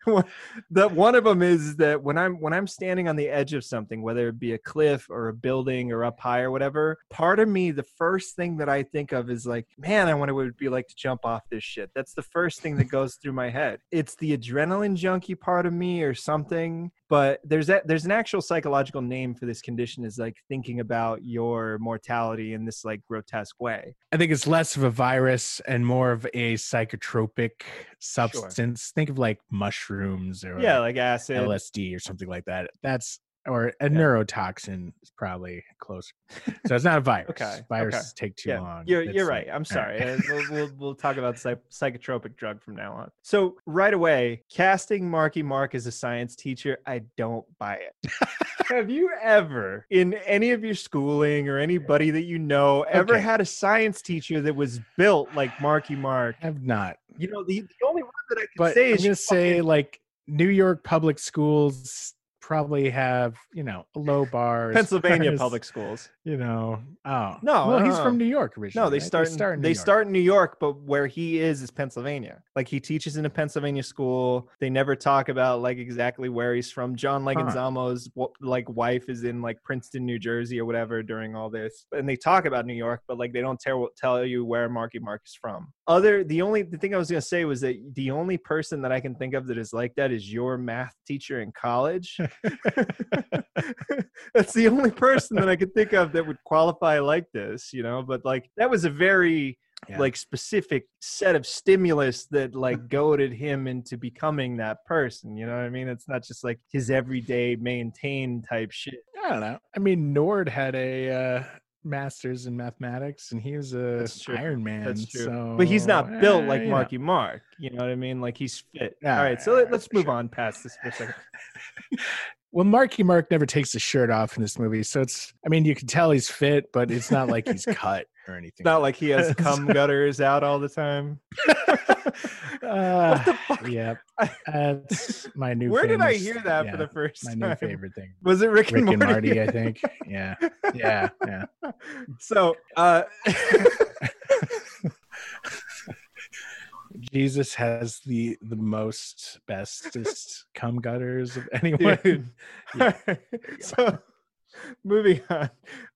*laughs* that one of them is that when I'm when I'm standing on the edge of something, whether it be a cliff or a building or up high or whatever, part of me, the first thing that I think of is like, man, I wonder what it would be like to jump off this shit. That's the first thing that goes through my head. It's the adrenaline junkie part of me or something but there's that there's an actual psychological name for this condition is like thinking about your mortality in this like grotesque way I think it's less of a virus and more of a psychotropic substance. Think of like mushrooms or yeah like acid LSD or something like that. That's or a neurotoxin is probably closer. So it's not a virus. Okay, Viruses okay. take too yeah, long. You're, you're like- right. I'm sorry. Uh, we'll, we'll, we'll talk about psych- psychotropic drug from now on. So, right away, casting Marky Mark as a science teacher, I don't buy it. Have you ever, in any of your schooling or anybody that you know, ever Okay. had a science teacher that was built like Marky Mark? I have not. You know, the, the only one that I can But say I'm is gonna say fucking- like New York public schools probably have you know a low bar. *laughs* Pennsylvania as, public schools. You know, oh No, well, he's uh-uh. from New York originally. No, they right? start. in, in they York. start in New York, but where he is is Pennsylvania. Like he teaches in a Pennsylvania school. They never talk about like exactly where he's from. John Leguizamo's wa- like wife is in like Princeton, New Jersey, or whatever during all this, and they talk about New York, but like they don't tell tell you where Marky Mark is from. Other the only the thing I was gonna say was that the only person that I can think of that is like that is your math teacher in college. *laughs* *laughs* That's the only person that I could think of that would qualify like this, you know. But like that was a very Yeah. like specific set of stimulus that *laughs* like goaded him into becoming that person. You know what I mean? It's not just like his everyday maintain type shit. I don't know. I mean, Nord had a uh, master's in mathematics, and he was a Iron Man. That's true. So, but he's not built like know. Marky Mark. You know what I mean? Like he's fit. All right, so let, let's move sure. on past this for a second. *laughs* Well, Marky Mark never takes his shirt off in this movie, so it's. I mean, you can tell he's fit, but it's not like he's *laughs* cut or anything. Not like he has cum *laughs* gutters out all the time. *laughs* Uh, the? Yep. *laughs* That's my new. Where did I hear that yeah, for the first my time? new favorite thing? Was it Rick, Rick and Morty? Marty, I think. Yeah, yeah, yeah. So, uh, Jesus has the the most bestest cum gutters of anyone. dude. so, *laughs* moving on.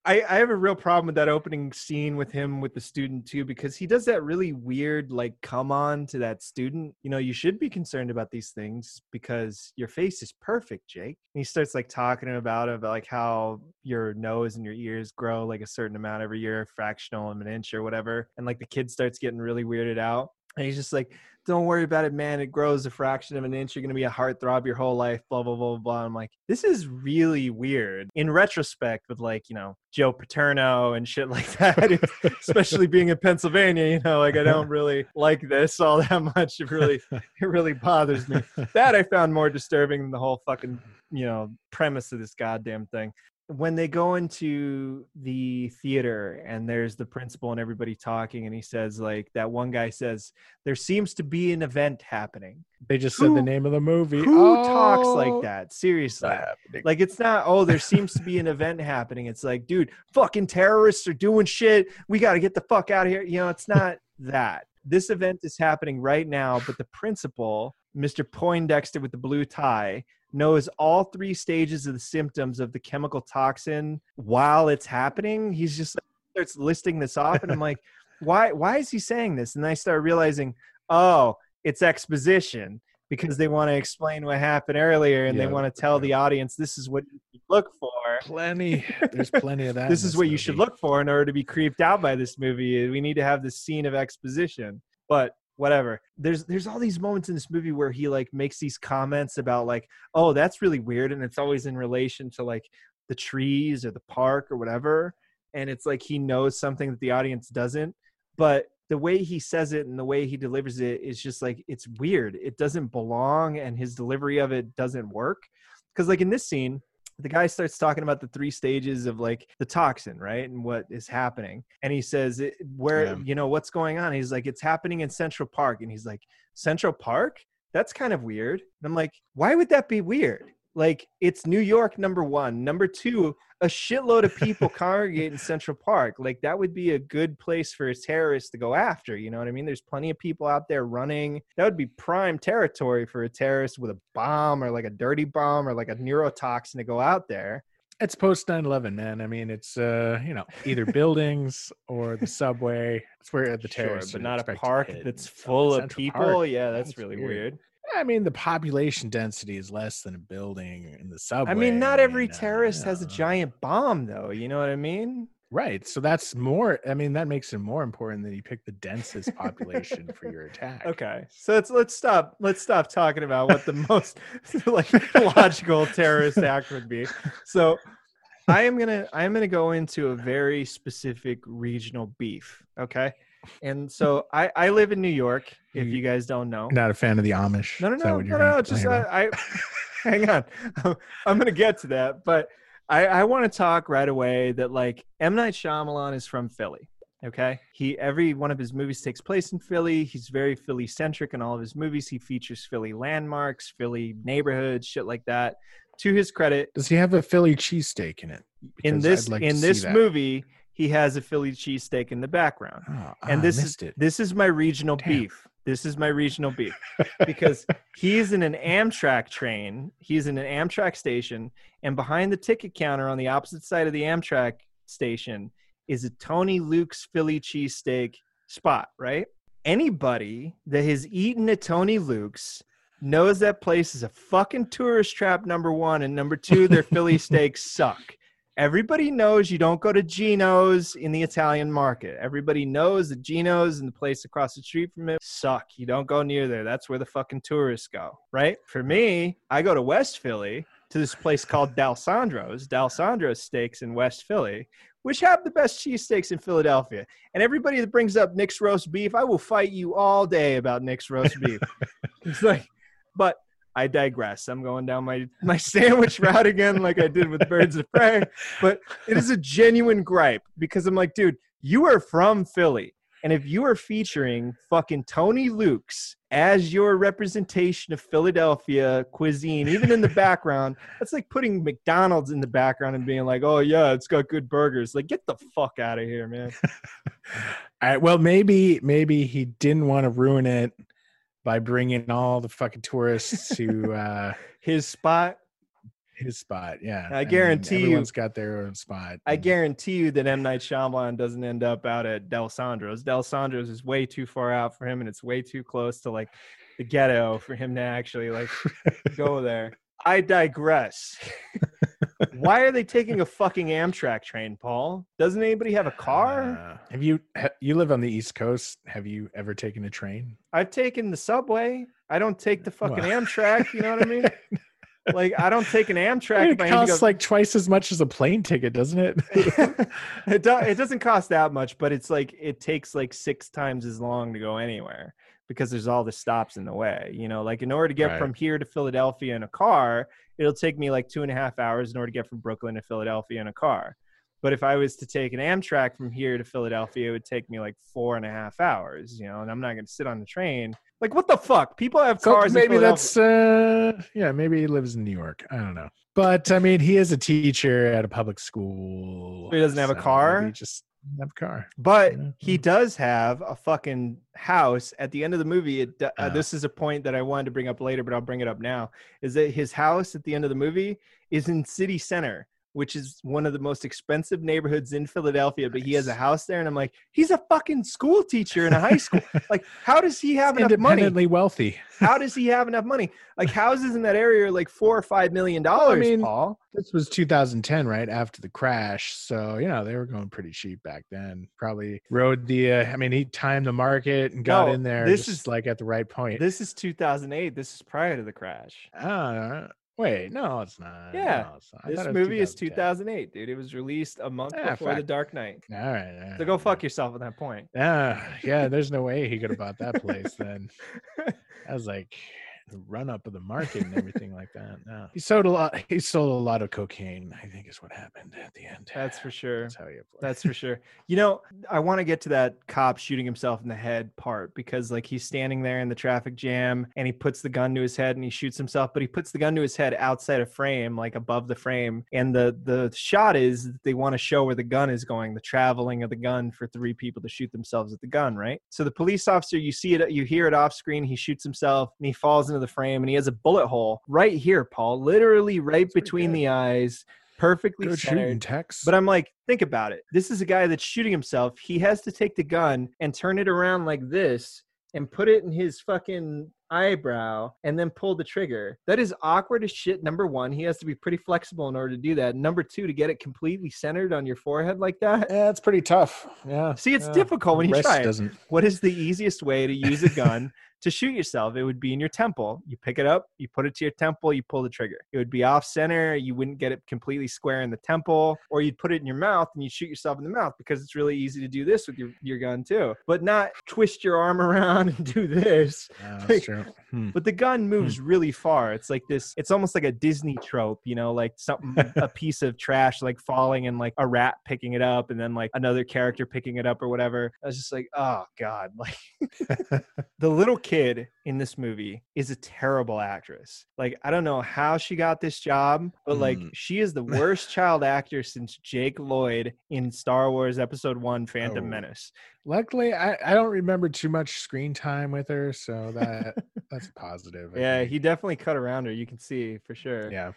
I, I have a real problem with that opening scene with him with the student too because he does that really weird like come on to that student. You know, you should be concerned about these things because your face is perfect, Jake. And he starts like talking about it, like how your nose and your ears grow like a certain amount every year, fractional of an inch or whatever. And like the kid starts getting really weirded out. And he's just like, don't worry about it, man. It grows a fraction of an inch. You're going to be a heartthrob your whole life, blah, blah, blah, blah. I'm like, this is really weird. In retrospect, with like, you know, Joe Paterno and shit *laughs* like that, especially being in Pennsylvania, you know, like I don't *laughs* really like this all that much. It really, it really bothers me. *laughs* That I found more disturbing than the whole fucking, you know, premise of this goddamn thing when they go into the theater and there's the principal and everybody talking and he says like that one guy says there seems to be an event happening. They just said the name of the movie. who talks Oh, like that? Seriously. it's not happening. like it's not oh there seems to be an event happening. It's like dude fucking terrorists are doing shit. We got to get the fuck out of here. You know it's not that. This event is happening right now but the principal mr poindexter with the blue tie knows all three stages of the symptoms of the chemical toxin while it's happening he's just like, starts listing this off and i'm like *laughs* why why is he saying this and i start realizing oh it's exposition because they want to explain what happened earlier and they want to tell yeah. the audience this is what you look for. plenty. There's *laughs* plenty of that. This is what you should look for in order to be creeped out by this movie. We need to have this scene of exposition. But whatever. There's there's all these moments in this movie where he like makes these comments about like, oh, that's really weird, and it's always in relation to like the trees or the park or whatever. And it's like he knows something that the audience doesn't. But the way he says it and the way he delivers it is just like it's weird. It doesn't belong, and his delivery of it doesn't work. Because like in this scene, the guy starts talking about the three stages of like the toxin, right? And what is happening. And he says, it, where, Yeah. you know, what's going on? He's like, it's happening in Central Park. And he's like, Central Park? That's kind of weird. And I'm like, why would that be weird? Like it's New York number one. Number two, a shitload of people *laughs* congregate in Central Park. Like that would be a good place for a terrorist to go after. You know what I mean? There's plenty of people out there running. That would be prime territory for a terrorist with a bomb or like a dirty bomb or like a neurotoxin to go out there. It's post 9/11, man. I mean, it's uh, you know, either *laughs* buildings or the subway. It's where the terrorists, Sure, but not a park that's full of Central people. Park, yeah, that's that's really weird. weird. I mean, the population density is less than a building in the subway. I mean, not every uh, terrorist has a uh, giant bomb, though. You know what I mean? Right. So that's more. I mean, that makes it more important that you pick the densest population for your *laughs* attack. Okay, so let's let's stop. Let's stop talking about what the most *laughs* like logical terrorist act would be. So, I am gonna I am gonna go into a very specific regional beef. Okay, and so I I live in New York. If You- guys don't know, Not a fan of the Amish. no, no, no, no, no, no. Just I. I hang on. *laughs* I'm, gonna get to that, but I I want to talk right away that like M Night Shyamalan is from Philly. Okay, he every one of his movies takes place in Philly. He's very Philly centric in all of his movies. He features Philly landmarks, Philly neighborhoods, shit like that. To his credit, Does he have a Philly cheesesteak in it? in this like in this that. movie, he has a Philly cheesesteak in the background Oh, and ah, this is it. this is my regional Damn. beef. This is my regional beef *laughs* because he's in an Amtrak train. He's in an Amtrak station, and behind the ticket counter on the opposite side of the Amtrak station is a Tony Luke's Philly cheesesteak spot. Right? Anybody that has eaten at Tony Luke's knows that place is a fucking tourist trap. Number one, and number two, their Philly *laughs* steaks suck. Everybody knows you don't go to Geno's in the Italian market. Everybody knows that Geno's and the place across the street from it suck. You don't go near there. That's where the fucking tourists go, right? For me, I go to West Philly to this place called Dalessandro's, Dalessandro's Steaks in West Philly, which have the best cheesesteaks in Philadelphia. And everybody that brings up Nick's roast beef, I will fight you all day about Nick's roast beef. *laughs* it's like, but I digress. I'm going down my my sandwich route again, like I did with Birds of Prey. But it is a genuine gripe because I'm like, dude, you are from Philly, and if you are featuring fucking Tony Luke's as your representation of Philadelphia cuisine, even in the *laughs* background, that's like putting McDonald's in the background and being like, oh yeah, it's got good burgers. Like, get the fuck out of here, man. *laughs* All right. Well, maybe maybe he didn't want to ruin it by bringing all the fucking tourists to *laughs* uh, His spot his spot. Yeah, I mean, guarantee you- everyone's got their own spot. I and- guarantee you that M Night Shyamalan doesn't end up out at Dalessandro's. Del Sandro's is way too far out for him, and it's way too close to like the ghetto for him to actually like go there. *laughs* I digress. *laughs* Why are they taking a fucking Amtrak train, Paul? Doesn't anybody have a car? Uh, have you ha- you live on the East Coast? Have you ever taken a train? I've taken the subway. I don't take the fucking Well. Amtrak. You know what I mean? *laughs* Like I don't take an Amtrak. it I go- costs like twice as much as a plane ticket, doesn't it? *laughs* it, do, it doesn't cost that much, but it's like it takes like six times as long to go anywhere because there's all the stops in the way. You know, like in order to get Right. from here to Philadelphia in a car, it'll take me like two and a half hours in order to get from Brooklyn to Philadelphia in a car. But if I was to take an Amtrak from here to Philadelphia, it would take me like four and a half hours, you know, and I'm not going to sit on the train. Like, what the fuck? People have cars. in maybe that's uh yeah, maybe he lives in New York. I don't know. But I mean, he is a teacher at a public school. He doesn't have a car? He just have car. But he does have a fucking house at the end of the movie. It, uh, Oh. This is a point that I wanted to bring up later, but I'll bring it up now. Is that his house at the end of the movie is in city center, which is one of the most expensive neighborhoods in Philadelphia. But he has a house there, and I'm like, he's a fucking school teacher in a high school. *laughs* like, how does he have enough money? Wealthy. How does he have enough money? Like houses in that area are like four or five million dollars. mean, Paul. This was 2010, right after the crash. So you know they were going pretty cheap back then. Probably rode the. Uh, I mean, he timed the market and got No, in there. this just is- like at the right point. This is 2008. This is prior to the crash. Ah, wait, no, it's not. Yeah, No, it's not. This thought it was movie is 2008, dude. It was released a month Ah, before The. Dark Knight. All right. all So go fuck right. yourself at that point. Yeah, yeah. There's no way he could have bought that place then. *laughs* I was like the run up of the market and everything like that. No. He sold a lot he sold a lot of cocaine, I think is what happened at the end. That's for sure. That's how you play. That's for sure. You know, I want to get to that cop shooting himself in the head part because, like, he's standing there in the traffic jam and he puts the gun to his head and he shoots himself, but he puts the gun to his head outside of frame, like above the frame. And the the shot is they want to show where the gun is going, the traveling of the gun for three people to shoot themselves at the gun, right? So the police officer, you see it, you hear it off screen. He shoots himself and he falls into the frame and he has a bullet hole right here, Paul, literally right pretty between the eyes, perfectly Good centered. Tex. But I'm like, think about it. This is a guy that's shooting himself. He has to take the gun and turn it around like this and put it in his fucking eyebrow and then pull the trigger. That is awkward as shit. Number one, he has to be pretty flexible in order to do that. Number two, to get it completely centered on your forehead like that. yeah, it's pretty tough. Yeah. See, it's yeah. difficult when you try it. doesn't What is the easiest way to use a gun *laughs* to shoot yourself? It would be in your temple. You pick it up, you put it to your temple, you pull the trigger. It would be off center. You wouldn't get it completely square in the temple, or you'd put it in your mouth and you shoot yourself in the mouth because it's really easy to do this with your, your gun too. But not twist your arm *laughs* around and do this. Yeah, Like, that's true. Hmm. But the gun moves really far. It's like this, it's almost like a Disney trope, you know, like something, a *laughs* piece of trash like falling and like a rat picking it up and then like another character picking it up or whatever. I was just like, oh God. *laughs* Like the little kid in this movie is a terrible actress. Like, I don't know how she got this job, but like Mm. she is the *laughs* worst child actor since Jake Lloyd in Star Wars Episode One Phantom Oh. Menace. Luckily, I, I don't remember too much screen time with her, so that *laughs* that's positive. I Yeah, think. he definitely cut around her. You can see for sure. yeah.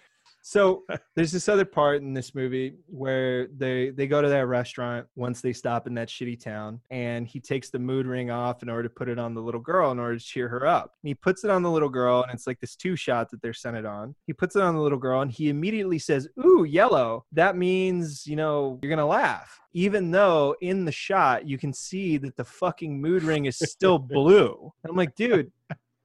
So there's this other part in this movie where they they go to that restaurant once they stop in that shitty town, and he takes the mood ring off in order to put it on the little girl in order to cheer her up. And he puts it on the little girl, and it's like this two shot that they're centered on. He puts it on the little girl, and he immediately says, "Ooh, yellow. That means you know you're gonna laugh." Even though in the shot you can see that the fucking mood ring is still *laughs* blue. I'm like, dude,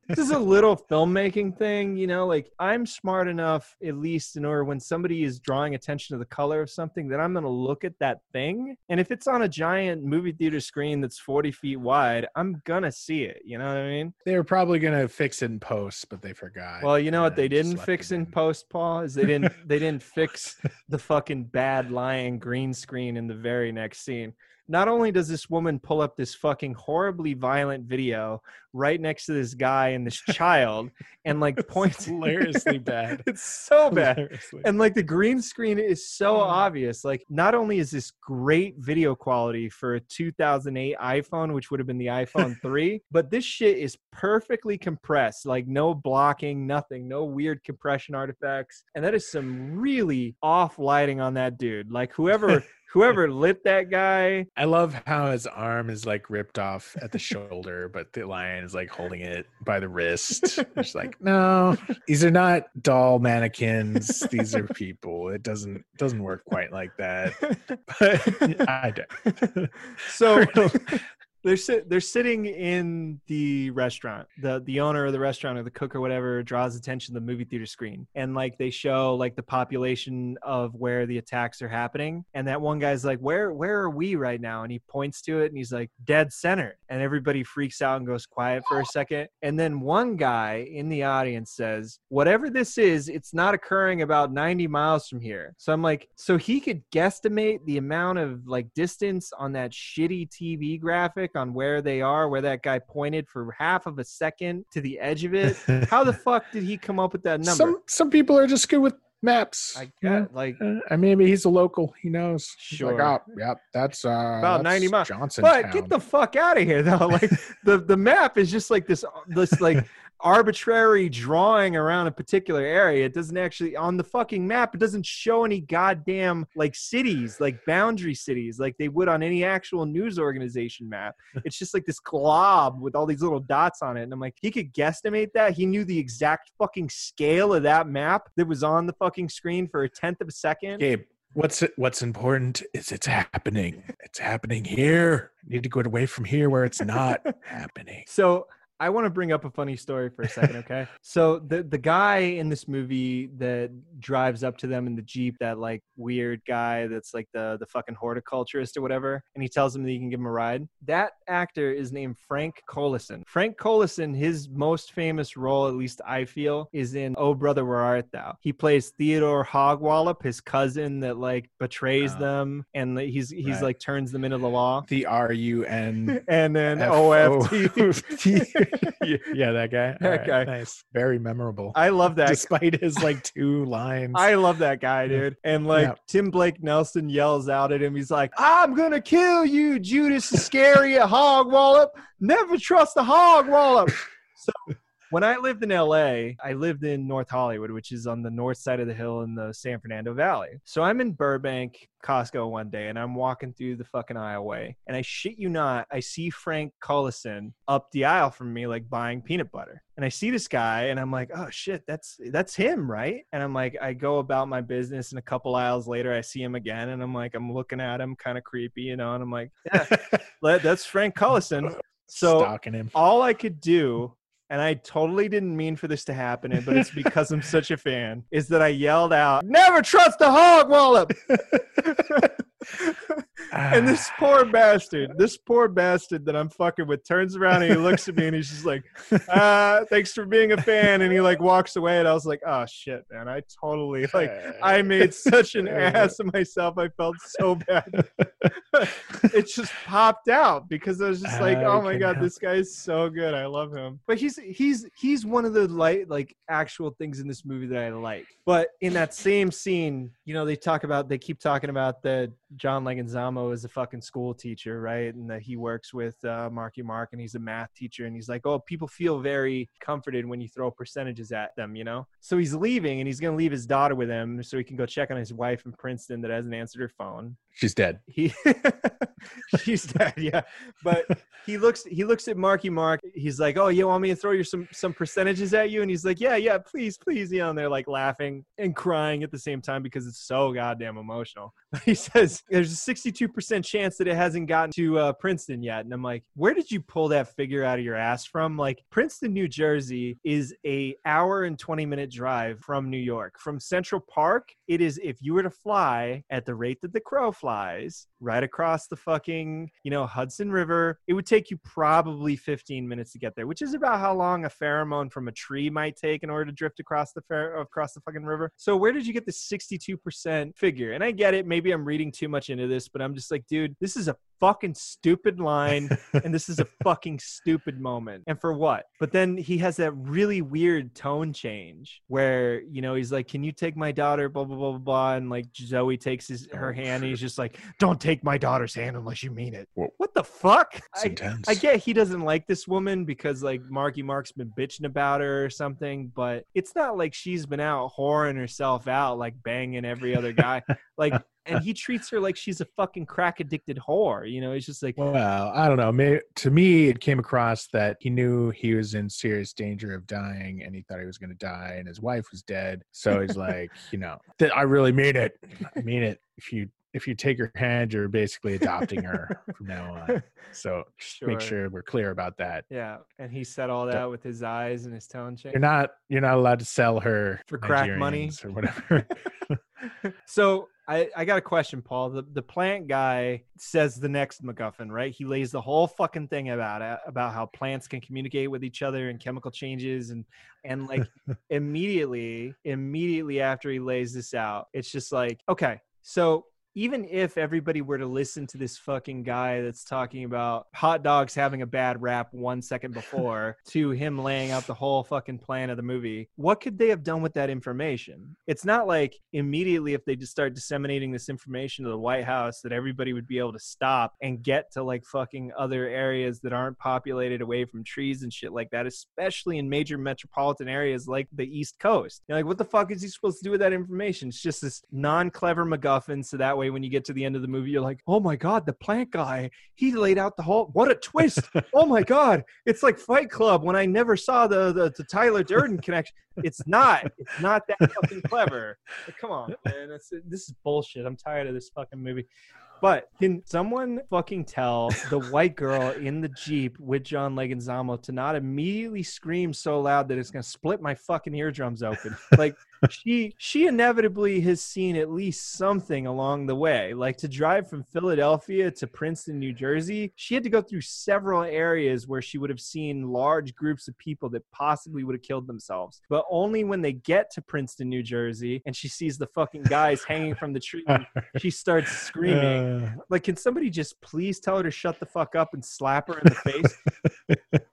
this is a little filmmaking thing, you know, like I'm smart enough, at least in order when somebody is drawing attention to the color of something, that I'm going to look at that thing. And if it's on a giant movie theater screen that's 40 feet wide, I'm going to see it. You know what I mean? They were probably gonna fix it in post, but they forgot. Well, you know what they didn't fix it in post, Paul, is they didn't they didn't *laughs* fix the fucking bad lying green screen in the very next scene. Not only does this woman pull up this fucking horribly violent video right next to this guy and this *laughs* child and like points *laughs* hilariously bad. *laughs* It's so bad. Hilariously. And like the green screen is so Mm. obvious. Like not only is this great video quality for a 2008 iPhone, which would have been the iPhone 3, but this shit is perfectly compressed. Like no blocking, nothing, no weird compression artifacts. And that is some really off lighting on that dude. Like whoever whoever lit that guy. I love how his arm is like ripped off at the shoulder, but the lion is like holding it by the wrist. It's like, *laughs* no, these are not doll mannequins. These are people. It doesn't doesn't work quite like that. *laughs* But I don't. So *laughs* they're sit they're sitting in the restaurant. The the owner of the restaurant or the cook or whatever draws attention to the movie theater screen. And like they show like the population of where the attacks are happening. And that one guy's like, Where where are we right now? And he points to it and he's like, Dead center. And everybody freaks out and goes quiet for a second. And then one guy in the audience says, Whatever this is, it's not occurring about 90 miles from here. So I'm like, so he could guesstimate the amount of like distance on that shitty TV graphic on where they are, where that guy pointed for half of a second to the edge of it. *laughs* How the fuck did he come up with that number? Some some people are just good with maps. I get like Uh, I mean, maybe he's a local. He knows. He's like, Sure. oh, yep, that's uh, About 90 miles. Johnson. But get the fuck out of here though. *laughs* Like the the map is just like this this like arbitrary drawing around a particular area. It doesn't actually on the fucking map. It doesn't show any goddamn like cities, like boundary cities, like they would on any actual news organization map. *laughs* It's just like this glob with all these little dots on it. And I'm like, he could guesstimate that. He knew the exact fucking scale of that map that was on the fucking screen for a tenth of a second. Gabe, what's what's important is it's happening. It's happening here. need to go away from here where it's not *laughs* happening. So I want to bring up a funny story for a second, okay? *laughs* so the the guy in this movie that drives up to them in the jeep, that like weird guy that's like the the fucking horticulturist or whatever, and he tells him that he can give him a ride. That actor is named Frank Collison. Frank Collison, his most famous role, at least I feel, is in Oh Brother Where Art Thou. He plays Theodore Hogwallop, his cousin that like betrays Oh. them, and he's he's Right. like turns them into the law. The R U N *laughs* And then F OFT. *laughs* *laughs* Yeah, that guy. That All right, guy. Nice. Very memorable. I love that. Despite his like two *laughs* lines. I love that guy, dude. And like Yeah. Tim Blake Nelson yells out at him. He's like, I'm gonna kill you, Judas Iscariot Hogwallop. Never trust a Hogwallop. When I lived in LA, I lived in North Hollywood, which is on the north side of the hill in the San Fernando Valley. So I'm in Burbank, Costco one day, and I'm walking through the fucking aisleway. And I shit you not, I see Frank Collison up the aisle from me, like buying peanut butter. And I see this guy, and I'm like, oh shit, that's that's him, right? And I'm like, I go about my business, and a couple aisles later, I see him again, and I'm like, I'm looking at him, kind of creepy, you know. And I'm like, yeah, *laughs* that's Frank Collison. *laughs* So stalking him. all I could do, and I totally didn't mean for this to happen, but it's because I'm such a fan, is that I yelled out, "Never trust a Hogwallop!" *laughs* *laughs* and this poor bastard, this poor bastard that I'm fucking with, turns around and he looks at me and he's just like, "Ah, thanks for being a fan," and he like walks away, and I was like, "Oh shit, man! I totally like." I *laughs* made such an ass of myself. I felt so bad. *laughs* it just popped out because I was just like, "Oh my god, this guy is so good. I love him." But he's he's he's one of the light like actual things in this movie that I like. But in that same scene, you know, they talk about they keep talking about that John Leguizamo is a fucking school teacher, right? And that he works with uh, Marky Mark and he's a math teacher. And he's like, "Oh, people feel very comforted when you throw percentages at them," you know. So he's leaving and he's gonna leave his daughter with him so he can go check on his wife in Princeton that hasn't answered her phone She's dead. he *laughs* she's dead yeah but he looks he looks at marky mark he's like oh you want me to throw you some some percentages at you and he's like yeah yeah please please you know and they're like laughing and crying at the same time because it's so goddamn emotional *laughs* he says there's a 62% chance that it hasn't gotten to uh, princeton yet. And i'm like where did you pull that figure out of your ass from? Like princeton new jersey is a hour and 20 minute drive from new york. From central park it is if you were to fly at the rate that the crow flies right across the fucking you know hudson river it would take you probably 15 minutes to get there which is about how long a pheromone from a tree might take in order to drift across the fair across the fucking river. So where did you get the 62% figure? And i get it maybe i'm reading too much into this but i'm just like dude this is a fucking stupid line *laughs* and this is a fucking stupid moment. And for what? But then he has that really weird tone change where, you know, he's like, Can you take my daughter? Blah blah blah blah blah. And like Zooey takes his her hand and he's just like, Don't take my daughter's hand unless you mean it. Whoa. What the fuck? I. I get he doesn't like this woman because like Marky Mark's been bitching about her or something, but it's not like she's been out whoring herself out, like banging every other guy. like *laughs* and he treats her like she's a fucking crack addicted whore. You know, he's just like, Well, I don't know. May to me, it came across that he knew he was in serious danger of dying, and he thought he was going to die, and his wife was dead. So he's like, you know, that I really mean it. I mean it. If you if you take her hand, you're basically adopting her from now on. *laughs* So just make Sure. sure we're clear about that. Yeah, and he said all that with his eyes and his tone change. You're not you're not allowed to sell her For crack money? Or whatever. *laughs* *laughs* so I, I got a question, Paul. The the plant guy says the next MacGuffin, right? He lays the whole fucking thing about it, about how plants can communicate with each other and chemical changes and and like *laughs* immediately, immediately after he lays this out, it's just like, okay, so even if everybody were to listen to this fucking guy that's talking about hot dogs having a bad rap one second *laughs* before to him laying out the whole fucking plan of the movie, what could they have done with that information? It's not like immediately if they just start disseminating this information to the White House that everybody would be able to stop and get to like fucking other areas that aren't populated away from trees and shit like that, especially in major metropolitan areas like the East Coast. You're like, what the fuck is he supposed to do with that information? It's just this non-clever MacGuffin, so that way when you get to the end of the movie, you're like, oh my god, the plant guy, he laid out the whole. What a twist! *laughs* oh my god, it's like Fight Club when I never saw the the, the Tyler Durden *laughs* connection. It's not. It's not that fucking clever. Like, come on, *laughs* man. It's, this is bullshit. I'm tired of this fucking movie. But can someone fucking tell the white girl in the Jeep with John Leguizamo to not immediately scream so loud that it's gonna split my fucking eardrums open? Like she she inevitably has seen at least something along the way. Like to drive from Philadelphia to Princeton, New Jersey, she had to go through several areas where she would have seen large groups of people that possibly would have killed themselves. But only when they get to Princeton, New Jersey, and she sees the fucking guys hanging from the tree, *laughs* she starts screaming. Uh, Like, can somebody just please tell her to shut the fuck up and slap her in the face? *laughs*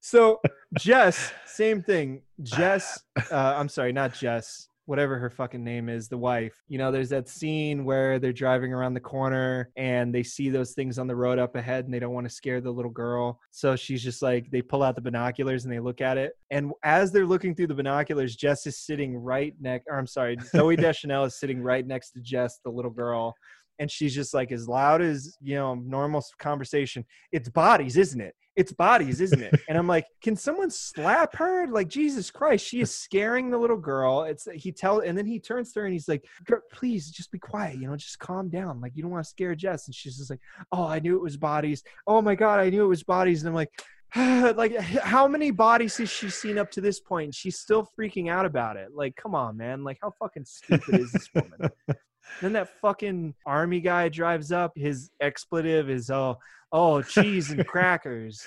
so, Jess, same thing. Jess, uh, I'm sorry, not Jess, whatever her fucking name is, the wife. You know, there's that scene where they're driving around the corner and they see those things on the road up ahead and they don't want to scare the little girl. So she's just like, they pull out the binoculars and they look at it. And as they're looking through the binoculars, Jess is sitting right next, or I'm sorry, Zooey *laughs* Deschanel is sitting right next to Jess, the little girl and she's just like as loud as you know normal conversation it's bodies isn't it? It's bodies isn't it? And i'm like can someone slap her? Like jesus christ she is scaring the little girl. It's he tell and then he turns to her and he's like "Girl, please just be quiet you know just calm down. Like you don't want to scare jess. And she's just like oh i knew it was bodies. Oh my god i knew it was bodies. And i'm like *sighs* like how many bodies has she seen up to this point? She's still freaking out about it. Like come on man. Like how fucking stupid is this woman *laughs* then that fucking army guy drives up. His expletive is oh oh cheese and *laughs* crackers.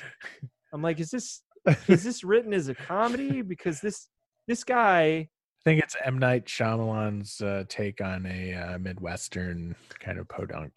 I'm like, is this *laughs* is this written as a comedy? Because this this guy I think it's M Night Shyamalan's uh, take on a uh, midwestern kind of podunk.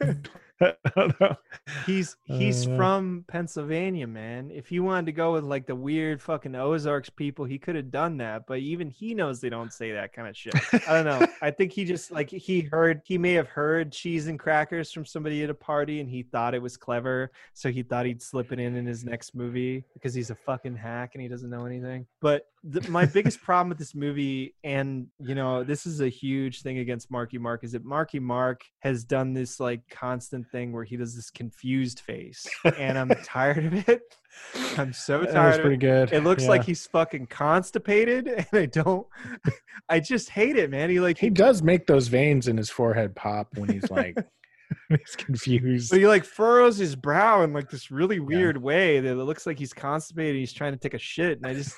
*laughs* *laughs* He's he's Uh. from Pennsylvania, man. If he wanted to go with like the weird fucking Ozarks people, he could have done that. But even he knows they don't say that kind of shit. I don't know. I think he just like he heard he may have heard cheese and crackers from somebody at a party and he thought it was clever, so he thought he'd slip it in in his next movie because he's a fucking hack and he doesn't know anything. But the, my biggest problem with this movie, and you know, this is a huge thing against Marky Mark, is that Marky Mark has done this like constant thing where he does this confused face, and I'm *laughs* tired of it. I'm so That was tired pretty it. good. It looks Yeah. like he's fucking constipated, *laughs* and I don't. I just hate it, man. He like he does make those veins in his forehead pop when he's like *laughs* he's confused. But he like furrows his brow in like this really weird way that it looks like he's constipated. He's trying to take a shit, and I just.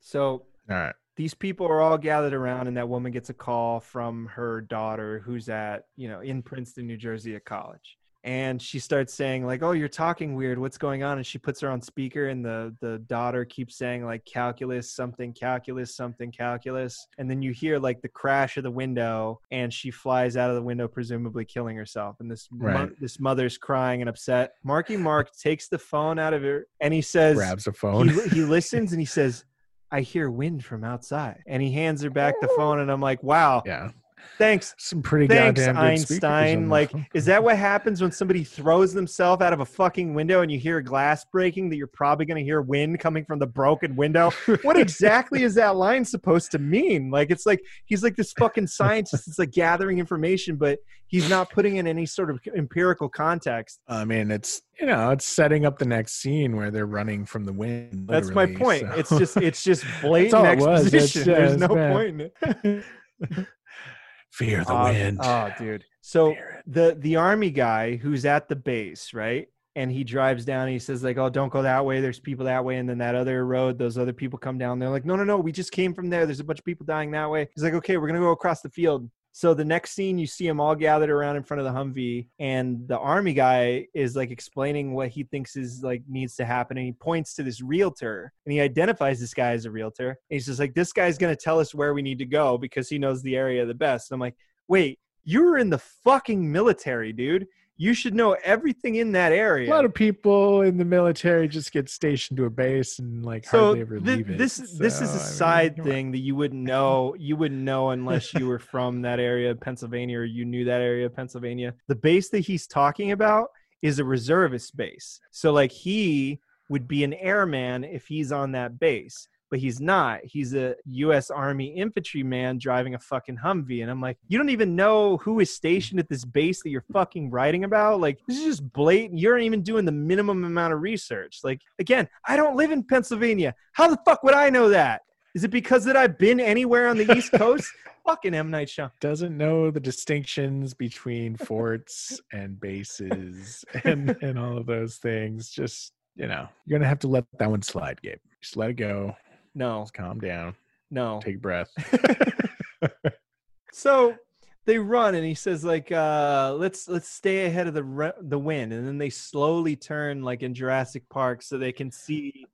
so All right. These people are all gathered around, and that woman gets a call from her daughter, who's at you know in Princeton, New Jersey, at college. And she starts saying like, "Oh, you're talking weird. What's going on?" And she puts her on speaker, and the the daughter keeps saying like, "Calculus, something, calculus, something, calculus." And then you hear like the crash of the window, and she flies out of the window, presumably killing herself. And this mo- this mother's crying and upset. Marky Mark takes the phone out of her, and he says, Grabs a phone. he, he listens and he says, I hear wind from outside. And he hands her back the phone, and I'm like, wow, yeah. Thanks. Some pretty Thanks, goddamn Einstein. Like, is that what *laughs* happens when somebody throws themselves out of a fucking window and you hear a glass breaking that you're probably going to hear wind coming from the broken window? *laughs* What exactly is that line supposed to mean? Like, it's like he's like this fucking scientist that's like gathering information, but he's not putting in any sort of empirical context. I mean, it's you know, it's setting up the next scene where they're running from the wind. That's my point. so- It's just it's just *laughs* blatant it. It's exposition. There's just no bad. point in it. Fear the Oh, wind. Oh, dude. So the the army guy who's at the base, right? And he drives down and he says, like, oh, don't go that way. There's people that way. And then that other road, those other people come down. They're like, no, no, no, we just came from there. There's a bunch of people dying that way. He's like, okay, we're gonna go across the field. So the next scene, you see them all gathered around in front of the Humvee, and the army guy is like explaining what he thinks is like needs to happen, and he points to this realtor, and he identifies this guy as a realtor. And he's just like, this guy's gonna tell us where we need to go because he knows the area the best. And I'm like, wait, you were in the fucking military, dude. You should know everything in that area. A lot of people in the military just get stationed to a base and like so hardly ever thi- leave it. this this is So, a I mean, side come on. thing that you wouldn't *laughs* know. You wouldn't know unless you were from that area of Pennsylvania or you knew that area of Pennsylvania. The base that he's talking about is a reservist base. So like he would be an airman if he's on that base. But he's not. He's a U.S. Army infantryman driving a fucking Humvee, and I'm like, you don't even know who is stationed at this base that you're fucking writing about. Like, this is just blatant. You're not even doing the minimum amount of research. Like, again, I don't live in Pennsylvania. How the fuck would I know that? Is it because that I've been anywhere on the East *laughs* Coast? Fucking M Night Shyamalan. Doesn't know the distinctions between forts and bases and *laughs* and all of those things. Just you know, you're gonna have to let that one slide, Gabe. Just let it go. No, Just calm down. no. Take a breath. *laughs* So they run, and he says like, uh, "Let's let's stay ahead of the re- the wind," and then they slowly turn like in Jurassic Park, so they can see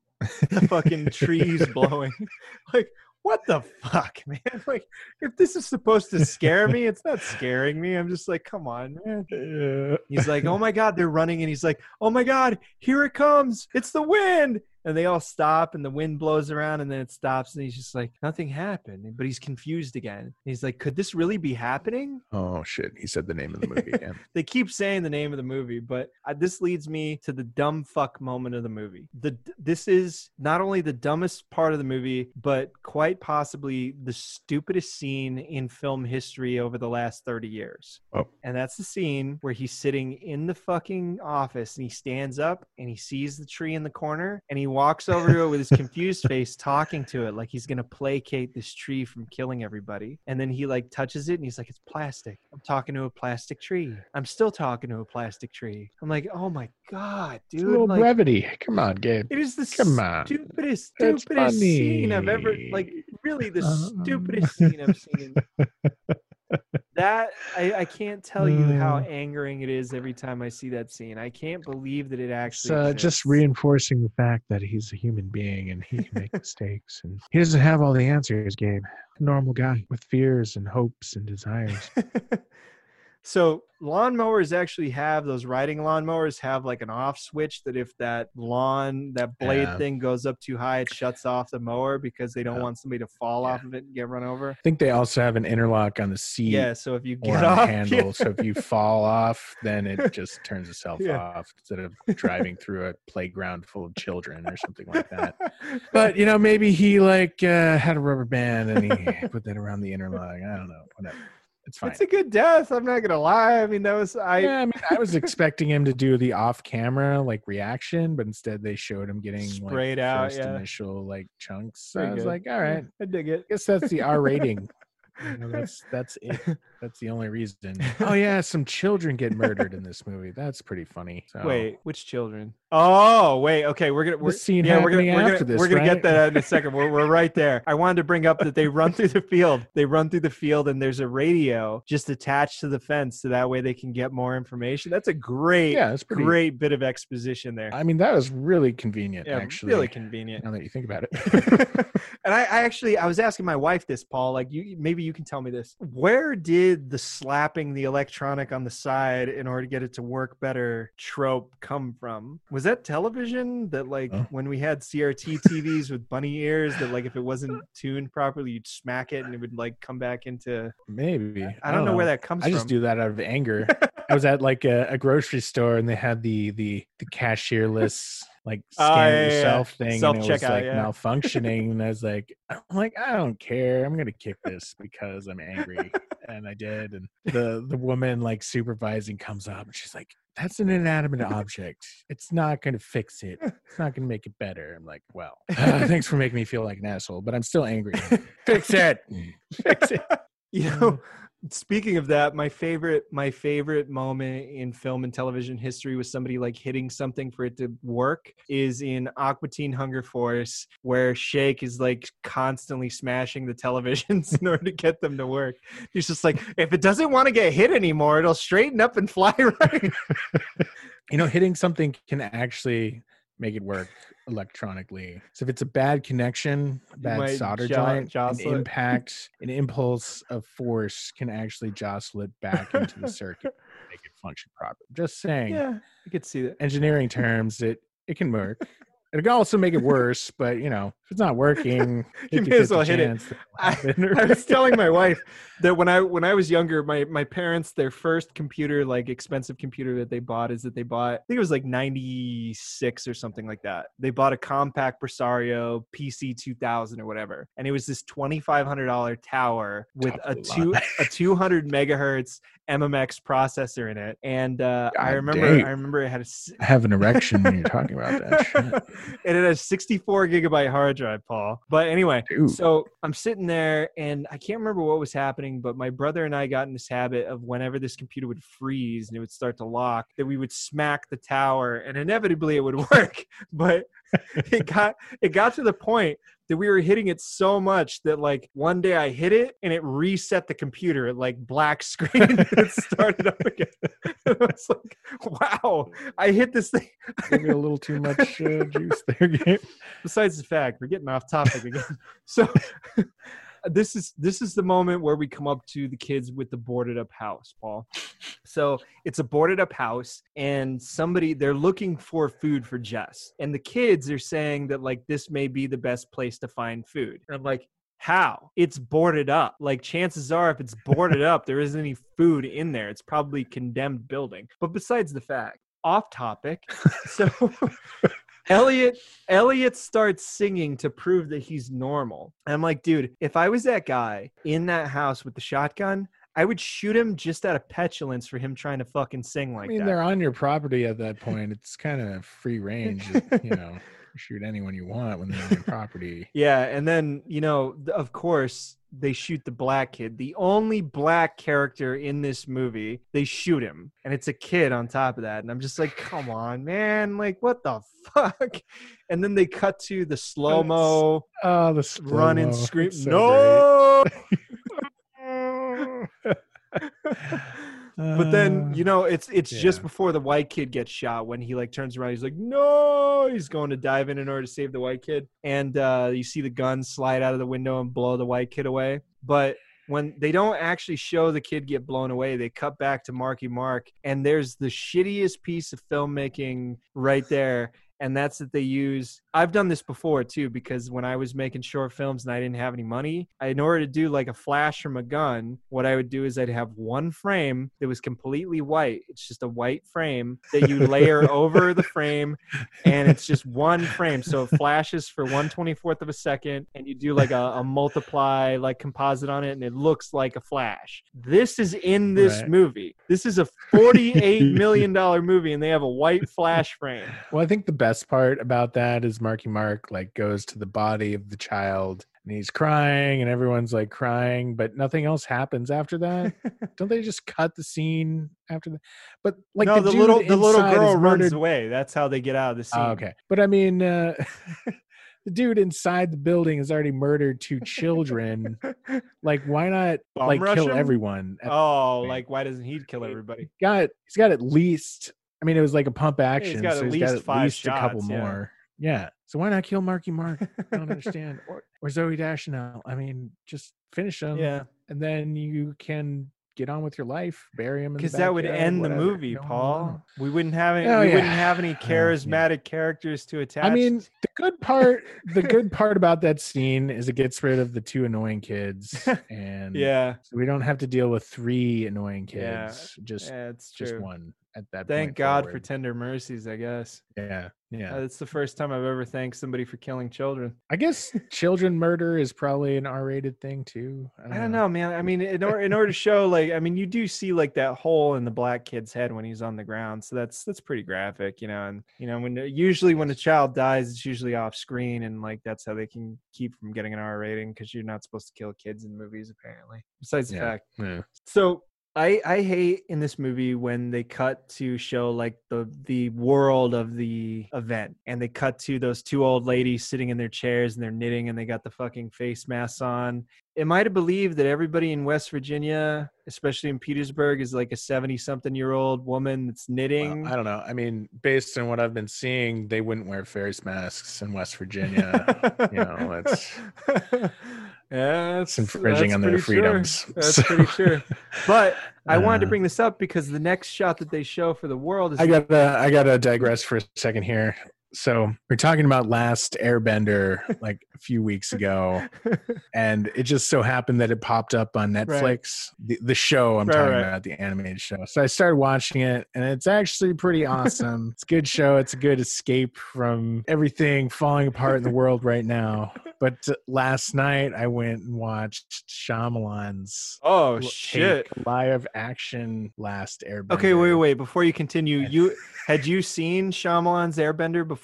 the fucking trees *laughs* blowing. *laughs* Like, what the fuck, man? Like, if this is supposed to scare me, it's not scaring me. I'm just like, come on, man. Uh, He's like, oh my god, they're running, and he's like, oh my god, here it comes, it's the wind. And they all stop, and the wind blows around, and then it stops, and he's just like, nothing happened. But he's confused again. He's like, could this really be happening? oh shit! He said the name of the movie *laughs* again. They keep saying the name of the movie, but uh, this leads me to the dumb fuck moment of the movie. The this is not only the dumbest part of the movie, but quite possibly the stupidest scene in film history over the last 30 years. Oh. And that's the scene where he's sitting in the fucking office and he stands up and he sees the tree in the corner and he walks over to it with his confused face talking to it like he's to placate this tree from killing everybody. And then he like touches it and he's like it's plastic. I'm talking to a plastic tree. I'm still talking to a plastic tree. I'm like, "Oh my god, It's a dude." little Like, brevity. Come on, Gabe. it is the Come on. stupidest, stupidest scene I've ever like. Really, the Uh, stupidest scene I've seen. *laughs* That I, I can't tell you how Uh. angering it is every time I see that scene. I can't believe that it actually. uh, just reinforcing the fact that he's a human being and he can make *laughs* mistakes and he doesn't have all the answers, Gabe. A normal guy with fears and hopes and desires. *laughs* so lawnmowers actually have those riding lawnmowers have like an off switch that if that lawn that blade Yeah. thing goes up too high, it shuts off the mower because they don't Yeah. want somebody to fall Yeah. off of it and get run over. I think they also have an interlock on the seat Yeah, so if you get off, *laughs* handle. So if you fall off, then it just turns itself off instead of driving through a playground full of children or something like that. *laughs* But you know, maybe he like uh, had a rubber band and he put that around the interlock. I don't know. Whatever. It's fine. it's a good death. I'm not gonna lie. I mean, that was I. yeah, I mean, I was expecting him to do the off-camera like reaction, but instead they showed him getting Sprayed like, out, first yeah. initial like chunks. So Pretty I was good. like, all right, I dig it. I guess that's the R rating. You know, *laughs* that's that's it. *laughs* That's the only reason. *laughs* Oh yeah, some children get murdered in this movie. That's pretty funny. So, Wait, which children? Oh, wait. Okay, we're gonna. We're, scene yeah, we're gonna. We're gonna, this, we're gonna get that out in a second. We're, we're right there. I wanted to bring up that they run through the field. They run through the field, and there's a radio just attached to the fence, so that way they can get more information. That's a great, yeah, it's pretty. great bit of exposition there. I mean, that was really convenient. yeah, actually, really convenient. now that you think about it. *laughs* *laughs* and I, I actually I was asking my wife this, Paul. Like you maybe you can tell me this. Where did the slapping the electronic on the side in order to get it to work better trope come from? Was that television that like Huh? when we had CRT TVs with bunny ears that like if it wasn't tuned properly you'd smack it and it would like come back into Maybe I don't know where that comes I from. I just do that out of anger. *laughs* I was at like a, a grocery store and they had the the the cashierless like Oh, *laughs* scan yeah, it yeah, yourself thing and it was like yeah. malfunctioning and I was like *laughs* I'm like I don't care I'm gonna kick this because I'm angry and I did and the the woman like supervising comes up and she's like that's an inanimate object. It's not gonna fix it. It's not gonna make it better. I'm like well *laughs* thanks for making me feel like an asshole but I'm still angry. *laughs* Fix it. *laughs* Fix it. You mm. know speaking of that my favorite my favorite moment in film and television history was somebody like hitting something for it to work is in aqua teen hunger force where shake is like constantly smashing the televisions *laughs* in order to get them to work. He's just like if it doesn't want to get hit anymore it'll straighten up and fly *laughs* right. *laughs* You know hitting something can actually make it work electronically. So if it's a bad connection a bad solder jo- joint an jostle impact *laughs* an impulse of force can actually jostle it back into the circuit make it function properly. Just saying. Yeah i could see that. Engineering terms it it can work. It can also make it worse but you know it's not working *laughs* You may as well hit it. chance that it'll I- *laughs* I was telling my wife that when I when I was younger, my my parents their first computer, like expensive computer that they bought, is that they bought. I think it was like ninety six or something like that. They bought a Compaq Presario PC two thousand or whatever, and it was this twenty five hundred dollar tower with a a two a two hundred megahertz MMX processor in it. And uh, I remember dang. I remember it had a I have an erection when you're talking about that *laughs* and it has 64 gigabyte hard drive, Paul. But anyway, so I'm sitting there and I can't remember what was happening, but my brother and I got in this habit of whenever this computer would freeze and it would start to lock, that we would smack the tower and inevitably it would *laughs* work. but *laughs* it got it got to the point that we were hitting it so much that like one day I hit it and it reset the computer at like black *laughs* screen and it started up again. *laughs* I was like, wow, I hit this thing. Maybe a little too much uh, juice there. Besides the fact we're getting off topic again. So this is this is the moment where we come up to the kids with the boarded up house, Paul. So it's a boarded up house and somebody they're looking for food for Jess. And the kids are saying that like this may be the best place to find food. And I'm like, how? It's boarded up. Like chances are if it's boarded up, there isn't any food in there. It's probably condemned building. But besides the fact, off topic. So *laughs* Elliot Elliot starts singing to prove that he's normal. And I'm like, dude, if I was that guy in that house with the shotgun, I would shoot him just out of petulance for him trying to fucking sing like that. I mean, that. they're on your property at that point. It's kind of free range. You *laughs* know, shoot anyone you want when they're on your property. Yeah, and then you know, of course, they shoot the black kid, the only black character in this movie. They shoot him, and it's a kid on top of that. And I'm just like, come on, man! Like, what the fuck? *laughs* And then they cut to the slow mo Oh, ah, the run and scream. So no. *laughs* *laughs* But then Uh, you know it's it's just before the white kid gets shot when he like turns around he's like no! He's going to dive in in order to save the white kid. And uh, you see the gun slide out of the window and blow the white kid away. But when they don't actually show the kid get blown away they cut back to Marky Mark. And there's the shittiest piece of filmmaking right there and that's that they use I've done this before too because when I was making short films and I didn't have any money, I, in order to do like a flash from a gun, what I would do is I'd have one frame that was completely white. It's just a white frame that you layer over the frame, and it's just one frame. So it flashes for one twenty fourth of a second, and you do like a, a multiply like composite on it, and it looks like a flash. This is in this Right. movie. This is a forty eight million dollar movie, and they have a white flash frame. Well, I think the best part about that is Marky Mark like goes to the body of the child and he's crying and everyone's like crying, but nothing else happens after that. *laughs* Don't they just cut the scene after that? But like no, the, dude little the little girl runs murdered- away. That's how they get out of the scene. Oh, okay, but I mean, uh, *laughs* the dude inside the building has already murdered two children. like, why not Bum like kill him? everyone? Oh, like why doesn't he kill everybody? got he's got at least I mean it was like a pump he's action, got so at he's least got at five least a couple shots, yeah. more. Yeah. So why not kill Marky Mark? I don't *laughs* understand. Or or Zooey Deschanel. I mean, just finish them. Yeah, And then you can get on with your life, bury him because that would end the movie, Paul. We wouldn't have any. Oh, we yeah. wouldn't have any *laughs* oh, yeah. charismatic characters to attach. I mean, the good part the *laughs* good part about that scene is it gets rid of the two annoying kids and yeah, so we don't have to deal with three annoying kids. Yeah. Just yeah, it's just one at that Thank God for tender mercies. I guess Yeah. Yeah. Uh, it's the first time I've ever thanked somebody for killing children. I guess *laughs* children murder is probably an R-rated thing too. I don't know, man. I mean, in order in order to show, like, I mean, you do see like that hole in the black kid's head when he's on the ground, so that's that's pretty graphic, you know. And you know, when usually when a child dies, it's usually off screen, and like that's how they can keep from getting an R rating because you're not supposed to kill kids in movies, apparently. Besides the Yeah. fact, Yeah. so I I hate in this movie when they cut to show like the the world of the event and they cut to those two old ladies sitting in their chairs and they're knitting and they got the fucking face masks on. Am I to believe that everybody in West Virginia, especially in Petersburg, is like a 70 something year old woman that's knitting? Well, I don't know. I mean, based on what I've been seeing, they wouldn't wear face masks in West Virginia. *laughs* you know, it's *laughs* yeah, it's that's, infringing that's on their freedoms. That's So, pretty sure. But *laughs* I wanted to uh, bring this up because the next shot that they show for the world is I gotta I gotta digress for a second here. So we're talking about Last Airbender *laughs* like a few weeks ago, *laughs* and it just so happened that it popped up on Netflix. The, the show I'm Right, talking right. about, the animated show. So I started watching it, and it's actually pretty *laughs* awesome. it's a good show. It's a good escape from everything falling apart in the world right now. But uh, last night I went and watched Shyamalan's Oh shit. live action Last Airbender. Okay, wait, wait. Before you continue, you had you seen Shyamalan's Airbender before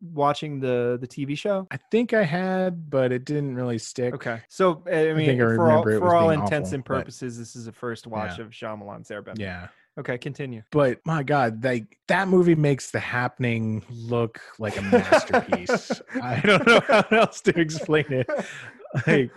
watching the the TV show? I think I had, but it didn't really stick. Okay, so I mean, I for all for all intents awful, and but- purposes, this is a first watch Yeah. of Shyamalan's Airbender. Yeah. Okay, continue. But my God, like that movie makes the happening look like a masterpiece. *laughs* I don't know how else to explain it. *laughs* Like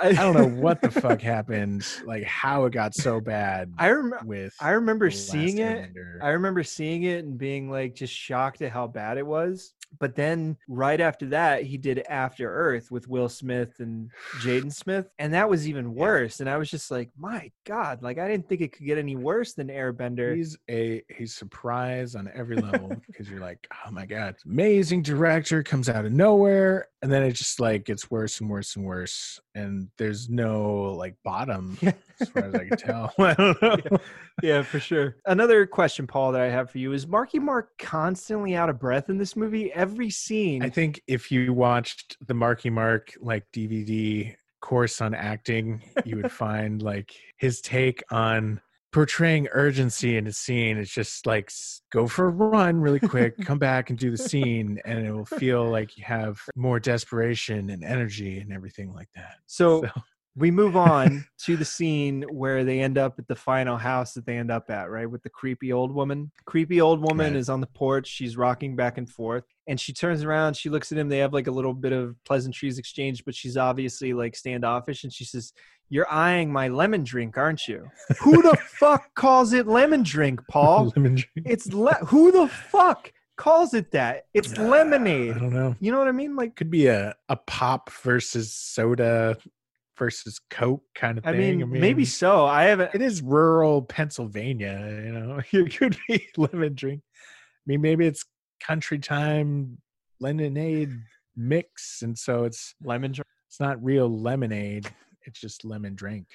I don't know what the *laughs* fuck happened, like how it got so bad I remember. with I remember seeing it. Airbender. I remember seeing it and being like just shocked at how bad it was. But then right after that, he did After Earth with Will Smith and Jaden Smith, and that was even worse. And I was just like, my God, like I didn't think it could get any worse than Airbender. He's a he's surprised on every level because you're like, oh my god, amazing director comes out of nowhere, and then it just like gets worse and worse and worse, and there's no like bottom Yeah. *laughs* as far as I can tell. *laughs* I don't know. yeah, for sure. Another question, Paul, that I have for you is Marky Mark constantly out of breath in this movie? Every scene. I think if you watched the Marky Mark like DVD course on acting, you would find like his take on portraying urgency in a scene. It's just like go for a run really quick, *laughs* come back and do the scene, and it will feel like you have more desperation and energy and everything like that. so So- we move on to the scene where they end up at the final house that they end up at, right? With the creepy old woman. Creepy old woman Right. is on the porch. She's rocking back and forth. And she turns around, she looks at him. They have like a little bit of pleasantries exchanged, but she's obviously like standoffish. And she says, You're eyeing my lemon drink, aren't you? *laughs* Who the fuck calls it lemon drink, Paul? *laughs* Lemon drink. It's le- who the fuck calls it that? It's Uh, lemonade. I don't know. You know what I mean? Like, Could be a, a pop versus soda versus Coke kind of thing. I thing. mean, maybe so. I haven't. it is rural Pennsylvania, you know. *laughs* It could be lemon drink. I mean, maybe it's country time lemonade mix, and so it's Lemon drink. it's not real lemonade. It's just lemon drink.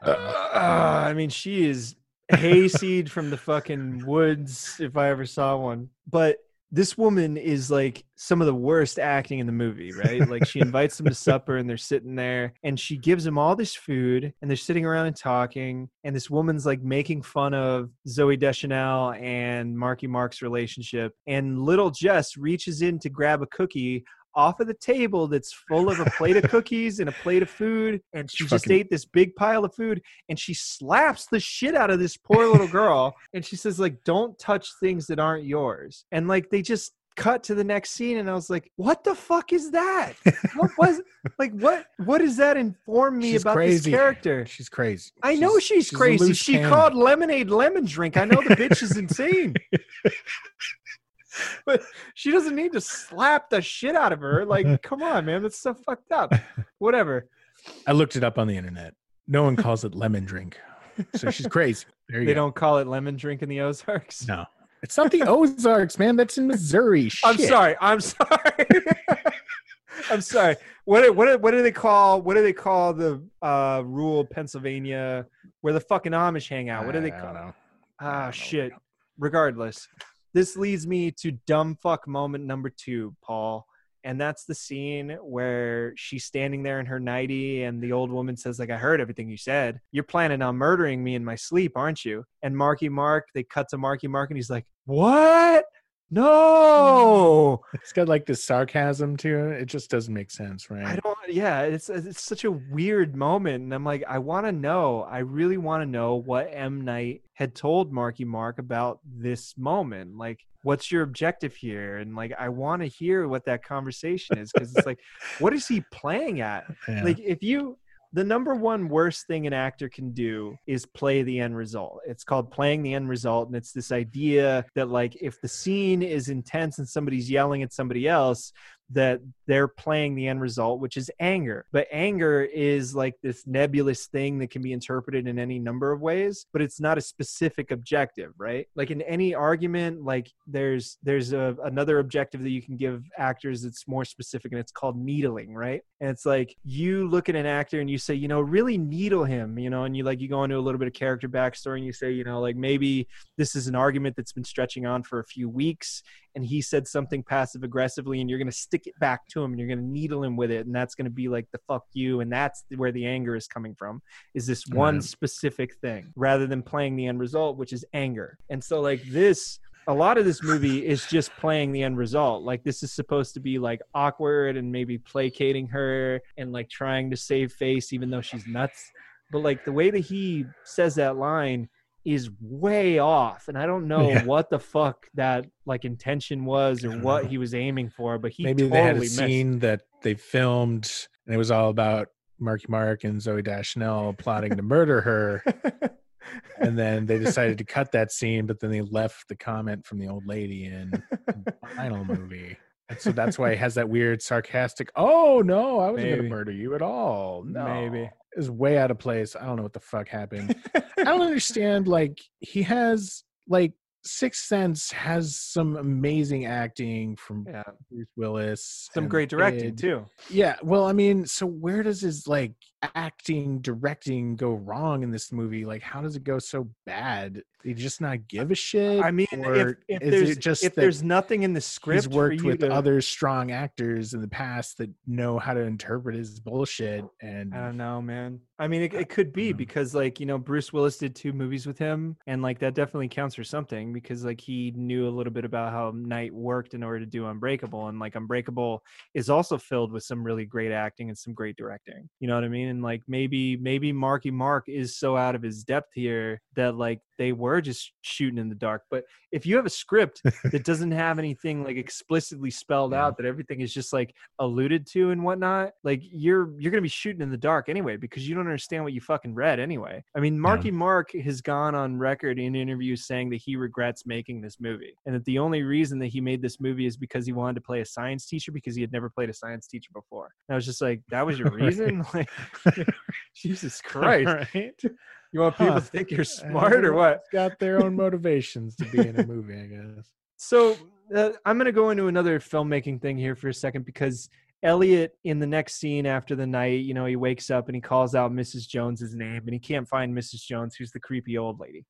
I. Uh, I mean, she is hayseed from the fucking woods if I ever saw one. But this woman is like some of the worst acting in the movie, right? Like she *laughs* invites them to supper and they're sitting there and she gives them all this food and they're sitting around and talking. And this woman's like making fun of Zooey Deschanel and Marky Mark's relationship. And little Jess reaches in to grab a cookie off of the table that's full of a plate of *laughs* cookies and a plate of food. And she just Fucking- ate this big pile of food and she slaps the shit out of this poor little girl *laughs* and she says like don't touch things that aren't yours and like they just cut to the next scene and i was like what the fuck is that what *laughs* was like what what does that inform me She's about crazy. this character She's crazy. i know she's, a crazy she cannon. called lemonade lemon drink i know the bitch is insane *laughs* but she doesn't need to slap the shit out of her like *laughs* come on man that's so fucked up whatever *laughs* I looked it up on the internet. No one calls it lemon drink, so she's crazy. They go. don't call it lemon drink in the ozarks No, it's not the Ozarks, man. That's in Missouri. I'm sorry. I'm sorry. I'm sorry. What do- what what do they call what do they call the uh rural Pennsylvania where the fucking Amish hang out? What do they call? don't know. I Ah, don't know. shit. Regardless, this leads me to dumb fuck moment number two, Paul. And that's the scene where she's standing there in her nightie, and the old woman says, "Like I heard everything you said. You're planning on murdering me in my sleep, aren't you?" And Marky Mark, they cut to Marky Mark, and he's like, "What? No!" *laughs* It's got like this sarcasm to it. It just doesn't make sense, right? I don't. Yeah, it's uh, it's such a weird moment, and I'm like, I want to know. I really want to know what M Night had told Marky Mark about this moment. Like, what's your objective here? And like, I want to hear what that conversation is because it's like, what is he playing at? *laughs* Yeah. Like, if you. The number one worst thing an actor can do is play the end result. It's called playing the end result. And it's this idea that, like, if the scene is intense and somebody's yelling at somebody else, that they're playing the end result, which is anger. But anger is like this nebulous thing that can be interpreted in any number of ways, but it's not a specific objective, right? Like in any argument, like there's there's a, another objective that you can give actors that's more specific, and it's called needling, right? And it's like you look at an actor and you say, you know, really needle him, you know, and you like you go into a little bit of character backstory and you say, you know, like maybe this is an argument that's been stretching on for a few weeks and he said something passive aggressively and you're going to stick it back to him and you're going to needle him with it and that's going to be like the fuck you and that's where the anger is coming from is this one Right. specific thing rather than playing the end result which is anger and so like this a lot of this movie is just playing the end result. Like this is supposed to be like awkward and maybe placating her and like trying to save face even though she's nuts. But like the way that he says that line is way off and I don't know Yeah. what the fuck that like intention was or what know. he was aiming for, but he Maybe totally they had a missed. scene that they filmed and it was all about Marky Mark and Zooey Deschanel plotting to murder her. And then they decided to cut that scene, but then they left the comment from the old lady in the final movie. And so that's why he has that weird sarcastic, oh no, I wasn't Maybe. gonna murder you at all. No. Maybe. Was way out of place. I don't know what the fuck happened. I don't *laughs* understand. Like he has like Sixth Sense has some amazing acting from yeah. Bruce Willis. Some great directing Id. too. Yeah, well, I mean, so where does his like acting, directing go wrong in this movie? Like, how does it go so bad? He just not give a shit? I mean, or if, if is there's it just if there's nothing in the script he's worked with to, other strong actors in the past that know how to interpret his bullshit? And I don't know, man. I mean, it, it could be Mhm. because, like, you know, Bruce Willis did two movies with him, and like that definitely counts for something because, like, he knew a little bit about how Night worked in order to do Unbreakable, and like Unbreakable is also filled with some really great acting and some great directing. You know what I mean? And like maybe maybe Marky Mark is so out of his depth here that like they were just shooting in the dark. But if you have a script that *laughs* doesn't have anything like explicitly spelled Yeah. out, that everything is just like alluded to and whatnot, like you're you're gonna be shooting in the dark anyway because you don't understand what you fucking read anyway. I mean, Marky Mark has gone on record in interviews saying that he regrets making this movie and that the only reason that he made this movie is because he wanted to play a science teacher because he had never played a science teacher before. And I was just like, that was your *laughs* reason? *laughs* Like Jesus Christ. right? You want people Huh. to think you're smart or what? Got their own motivations to be in a movie, I guess. So uh, I'm going to go into another filmmaking thing here for a second because Elliot, in the next scene after the night, you know, he wakes up and he calls out Mrs. Jones's name and he can't find Mrs. Jones, who's the creepy old lady.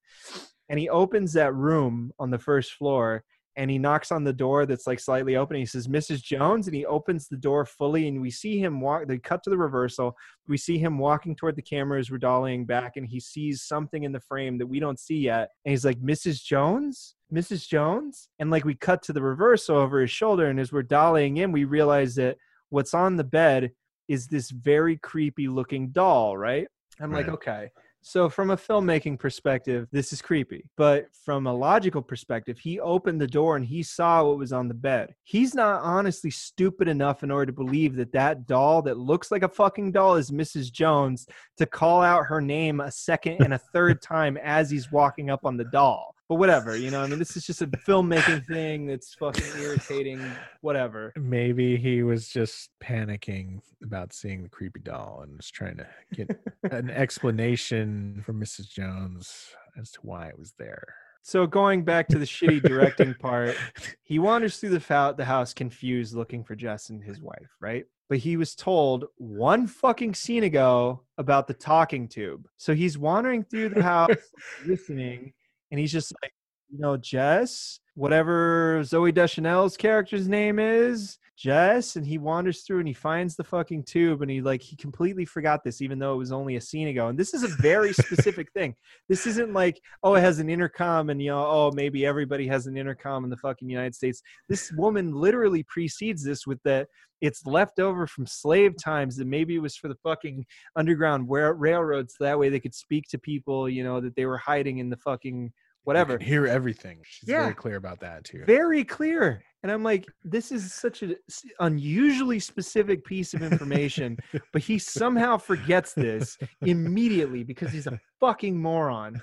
And he opens that room on the first floor and he knocks on the door that's like slightly open. He says, Mrs. Jones. And he opens the door fully and we see him walk. They cut to the reversal. We see him walking toward the camera as we're dollying back and he sees something in the frame that we don't see yet. And he's like, Mrs. Jones? Mrs. Jones? And like we cut to the reversal over his shoulder. And as we're dollying in, we realize that what's on the bed is this very creepy looking doll, right? I'm like, okay. So from a filmmaking perspective, this is creepy. But from a logical perspective, he opened the door and he saw what was on the bed. He's not honestly stupid enough in order to believe that that doll that looks like a fucking doll is Mrs. Jones to call out her name a second and a third *laughs* time as he's walking up on the doll. But whatever, you know, I mean, this is just a filmmaking thing that's fucking irritating, whatever. Maybe he was just panicking about seeing the creepy doll and was trying to get *laughs* an explanation from Mrs. Jones as to why it was there. So going back to the shitty directing part, *laughs* he wanders through the, the house confused looking for Jess and his wife, right? But he was told one fucking scene ago about the talking tube. So he's wandering through the house *laughs* listening, and he's just like, you know, Jess, whatever Zooey Deschanel's character's name is, Jess, and he wanders through and he finds the fucking tube and he like he completely forgot this even though it was only a scene ago. And this is a very specific thing. This isn't like, oh, it has an intercom and you know, oh, maybe everybody has an intercom in the fucking United States. This woman literally precedes this with that it's left over from slave times that maybe it was for the fucking underground railroads so that way they could speak to people, you know, that they were hiding in the fucking whatever hear everything. She's Yeah. very clear about that too. very clear and i'm like this is such an unusually specific piece of information but he somehow forgets this *laughs* immediately because he's a fucking moron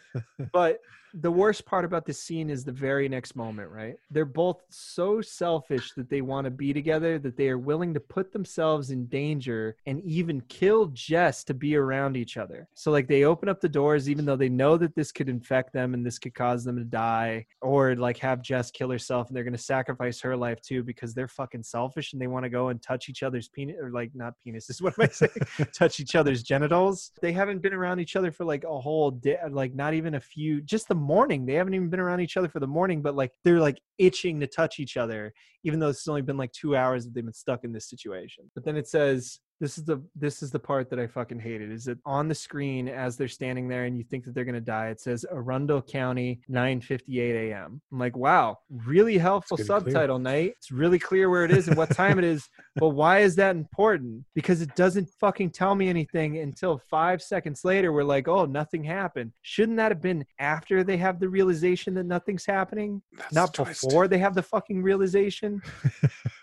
but the worst part about this scene is the very next moment right? They're both so selfish that they want to be together that they are willing to put themselves in danger and even kill jess to be around each other. So like they open up the doors even though they know that this could infect them and this could cause them to die or like have jess kill herself and they're going to sacrifice her life too because they're fucking selfish and they want to go and touch each other's penis or like not penises *laughs* what am i saying? *laughs* Touch each other's genitals. They haven't been around each other for like a whole day like not even a few just the morning. They haven't even been around each other for the morning, but like they're like itching to touch each other, even though it's only been like two hours that they've been stuck in this situation. But then it says this is the this is the part that I fucking hated. Is that on the screen as they're standing there and you think that they're gonna die? It says Arundel County, 9:58 a.m. I'm like, wow, really helpful and clear. subtitle, Night. It's really clear where it is and what time it is. But why is that important? Because it doesn't fucking tell me anything until five seconds later. We're like, oh, nothing happened. Shouldn't that have been after they have the realization that nothing's happening, That's not before they have the fucking realization? *laughs* *laughs*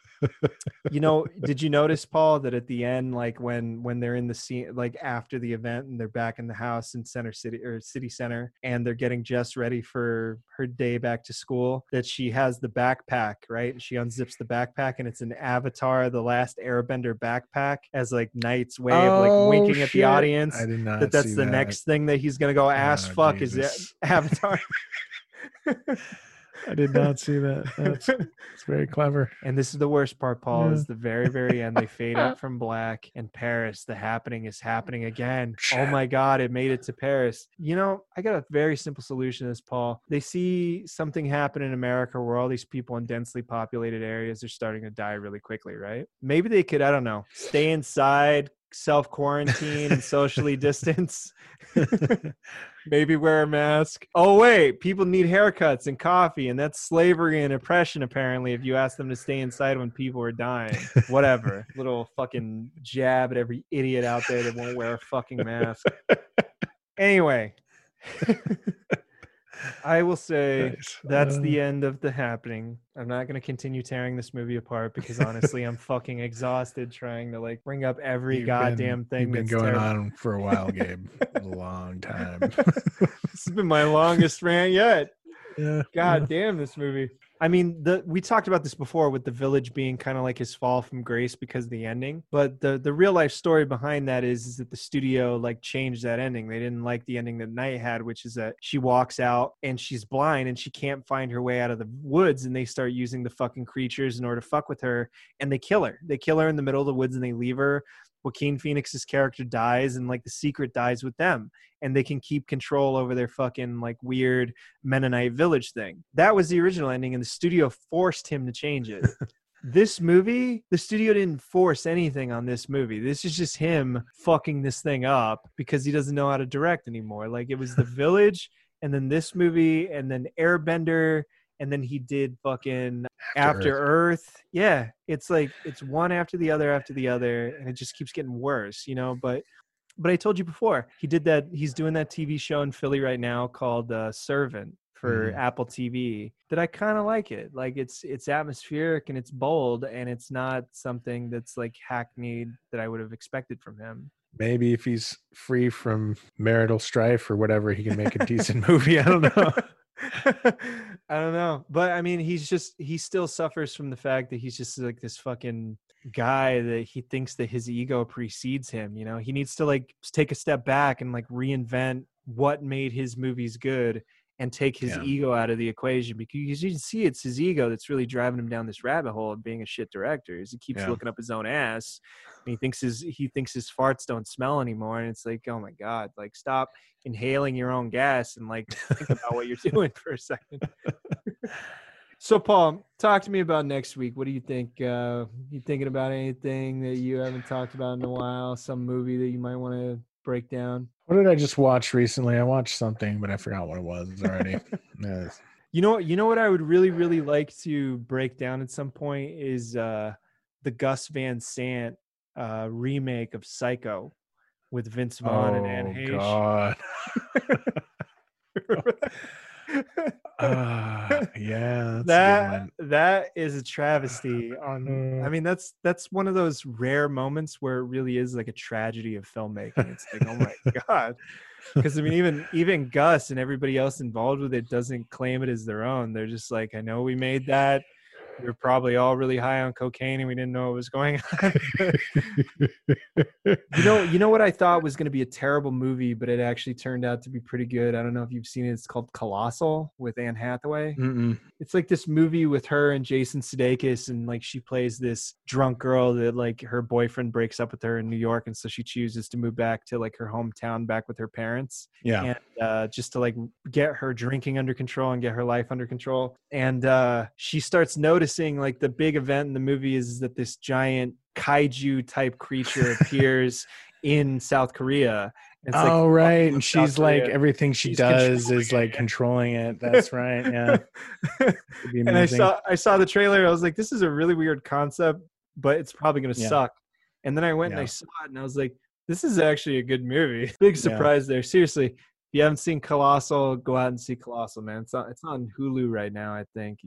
you know did you notice paul that at the end like when when they're in the scene like after the event and they're back in the house in center city or city center and they're getting just ready for her day back to school that she has the backpack right and she unzips the backpack and it's an avatar the last airbender backpack as like Night's way of like oh, winking at the Oh, audience I did not that that's the that. next thing that he's gonna go oh, ass Oh, fuck is Jesus. a- avatar *laughs* *laughs* I did not see that. That's *laughs* it's very clever. And this is the worst part, Paul, Yeah. is the very, very end. They fade out *laughs* from black and Paris. The happening is happening again. Oh my God, it made it to Paris. You know, I got a very simple solution to this, Paul. They see something happen in America where all these people in densely populated areas are starting to die really quickly, right? Maybe they could, I don't know, stay inside, self quarantine, and *laughs* socially distance. Maybe wear a mask. Oh wait, people need haircuts and coffee, and that's slavery and oppression. Apparently, if you ask them to stay inside when people are dying, *laughs* whatever. Little fucking jab at every idiot out there that won't wear a fucking mask. *laughs* Anyway, *laughs* I will say Nice. that's Uh, the end of the happening. I'm not going to continue tearing this movie apart because honestly, I'm fucking exhausted trying to like bring up every goddamn been, thing You've been going terrible. on for a while, Gabe. a long time. *laughs* this has been my longest rant yet. *laughs* yeah. God damn this movie. I mean, the we talked about this before with the village being kind of like his fall from grace because of the ending. But the the real life story behind that is is that the studio like changed that ending. They didn't like the ending that Night had, which is that she walks out and she's blind and she can't find her way out of the woods, and they start using the fucking creatures in order to fuck with her, and they kill her. They kill her in the middle of the woods and they leave her. Joaquin Phoenix's character dies, and like the secret dies with them, and they can keep control over their fucking like weird Mennonite village thing. That was the original ending, and the studio forced him to change it. *laughs* this movie, the studio didn't force anything on this movie. This is just him fucking this thing up because he doesn't know how to direct anymore. Like it was the *laughs* village, and then this movie, and then Airbender, and then he did fucking after Earth. Earth. Yeah, it's like it's one after the other after the other, and it just keeps getting worse, you know. But but I told you before, he did that. He's doing that TV show in Philly right now called uh, Servant for Mhm. Apple TV. That I kind of like it. Like it's it's atmospheric and it's bold, and it's not something that's like hackneyed that I would have expected from him. Maybe if he's free from marital strife or whatever, he can make a *laughs* decent movie. I don't know. *laughs* I don't know. But I mean, he's just he still suffers from the fact that he's just like this fucking guy that he thinks that his ego precedes him, you know. He needs to like take a step back and like reinvent what made his movies good and take his Yeah. ego out of the equation because you can see it's his ego that's really driving him down this rabbit hole of being a shit director. Is he keeps Yeah. looking up his own ass and he thinks his he thinks his farts don't smell anymore and it's like, "Oh my god, like stop inhaling your own gas and like think about what you're *laughs* doing for a second. *laughs* so paul talk to me about next week what do you think uh you thinking about anything that you haven't talked about in a while some movie that you might want to break down What did I just watch recently? I watched something, but I forgot what it was already. *laughs* Yeah. you know what? you know what i would really really like to break down at some point is uh the gus van sant uh remake of psycho with vince vaughn and anne Oh, Heche. God. *laughs* *laughs* Ah, *laughs* yeah. That that is a travesty on i Uh. mean that's that's one of those rare moments where it really is like a tragedy of filmmaking it's like oh my *laughs* god because i mean even even gus and everybody else involved with it doesn't claim it as their own they're just like i know we made that we were probably all really high on cocaine and we didn't know what was going *laughs* on. you know, you know what I thought was going to be a terrible movie, but it actually turned out to be pretty good. I don't know if you've seen it. It's called Colossal with Anne Hathaway. Mm-mm. It's like this movie with her and Jason Sudeikis, and like she plays this drunk girl that like her boyfriend breaks up with her in New York, and so she chooses to move back to like her hometown, back with her parents Yeah. and uh, just to like get her drinking under control and get her life under control. And uh, she starts noticing like the big event in the movie is that this giant kaiju type creature *laughs* appears in South Korea. It's like oh right, and with South she's like Korea. everything she She's does is like it. controlling it. *laughs* That's right. Yeah, and I saw I saw the trailer. I was like, this is a really weird concept, but it's probably gonna Yeah. suck. And then I went and I saw it, and I was like, this is actually a good movie. *laughs* Big Yeah. surprise there. Seriously, if you haven't seen Colossal, go out and see Colossal, man. It's on it's on Hulu right now. I think.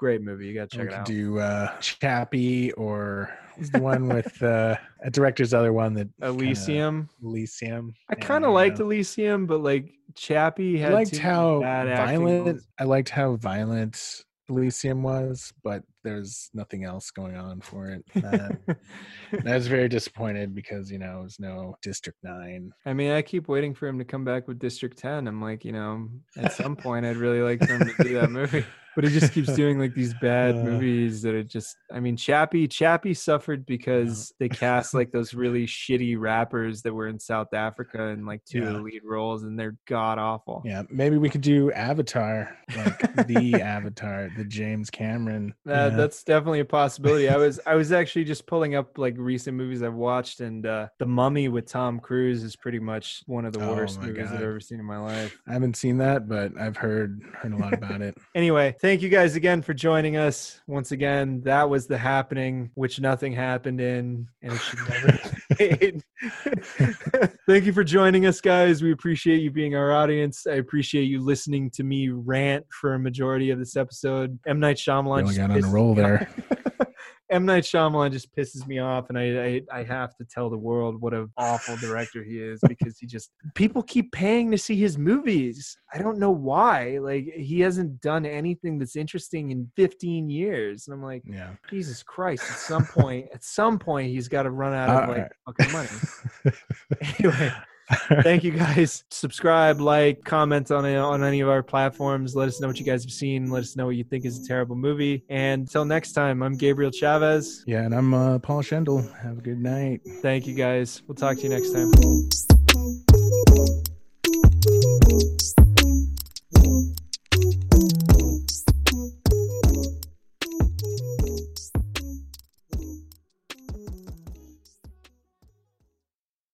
Great movie. You gotta we check it could out. do uh, Chappie or the one with uh, a director's other one that Elysium. Elysium. I kind of liked Elysium, but like Chappie I had liked how violent. I liked how violent Elysium was, but there's nothing else going on for it. Um, I *laughs* was very disappointed because you know it was no District Nine. I mean, I keep waiting for him to come back with District 10. I'm like, you know, at some *laughs* point I'd really like for him to do that movie. But he just keeps doing like these bad Uh. movies that are just I mean, Chappie Chappie suffered because they cast like those really shitty rappers that were in South Africa in like two of the lead roles and they're god awful. Yeah, maybe we could do Avatar, like the Avatar, the James Cameron. That, yeah. That's definitely a possibility. I was I was actually just pulling up like recent movies I've watched, and uh, The Mummy with Tom Cruise is pretty much one of the Oh worst movies I've ever seen in my life. I haven't seen that, but I've heard heard a lot about it. *laughs* Anyway, thank you guys again for joining us. Once again, that was the happening, which nothing happened in, and it should never *laughs* *laughs* thank you for joining us, guys. We appreciate you being our audience. I appreciate you listening to me rant for a majority of this episode. M Night Shyamalan. Really just got on a pisses roll there. *laughs* M Night Shyamalan just pisses me off, and I, I I have to tell the world what an awful director he is because he just people keep paying to see his movies. I don't know why. Like he hasn't done anything that's interesting in 15 years, and I'm like, Yeah. Jesus Christ! At some point, at some point, he's got to run out of All like right. fucking money. *laughs* Anyway, *laughs* thank you guys. Subscribe, like, comment on on any of our platforms. Let us know what you guys have seen. Let us know what you think is a terrible movie. And until next time, I'm Gabriel Chavez. yeah, and I'm uh, Paul Schendel. Have a good night. Thank you guys. We'll talk to you next time.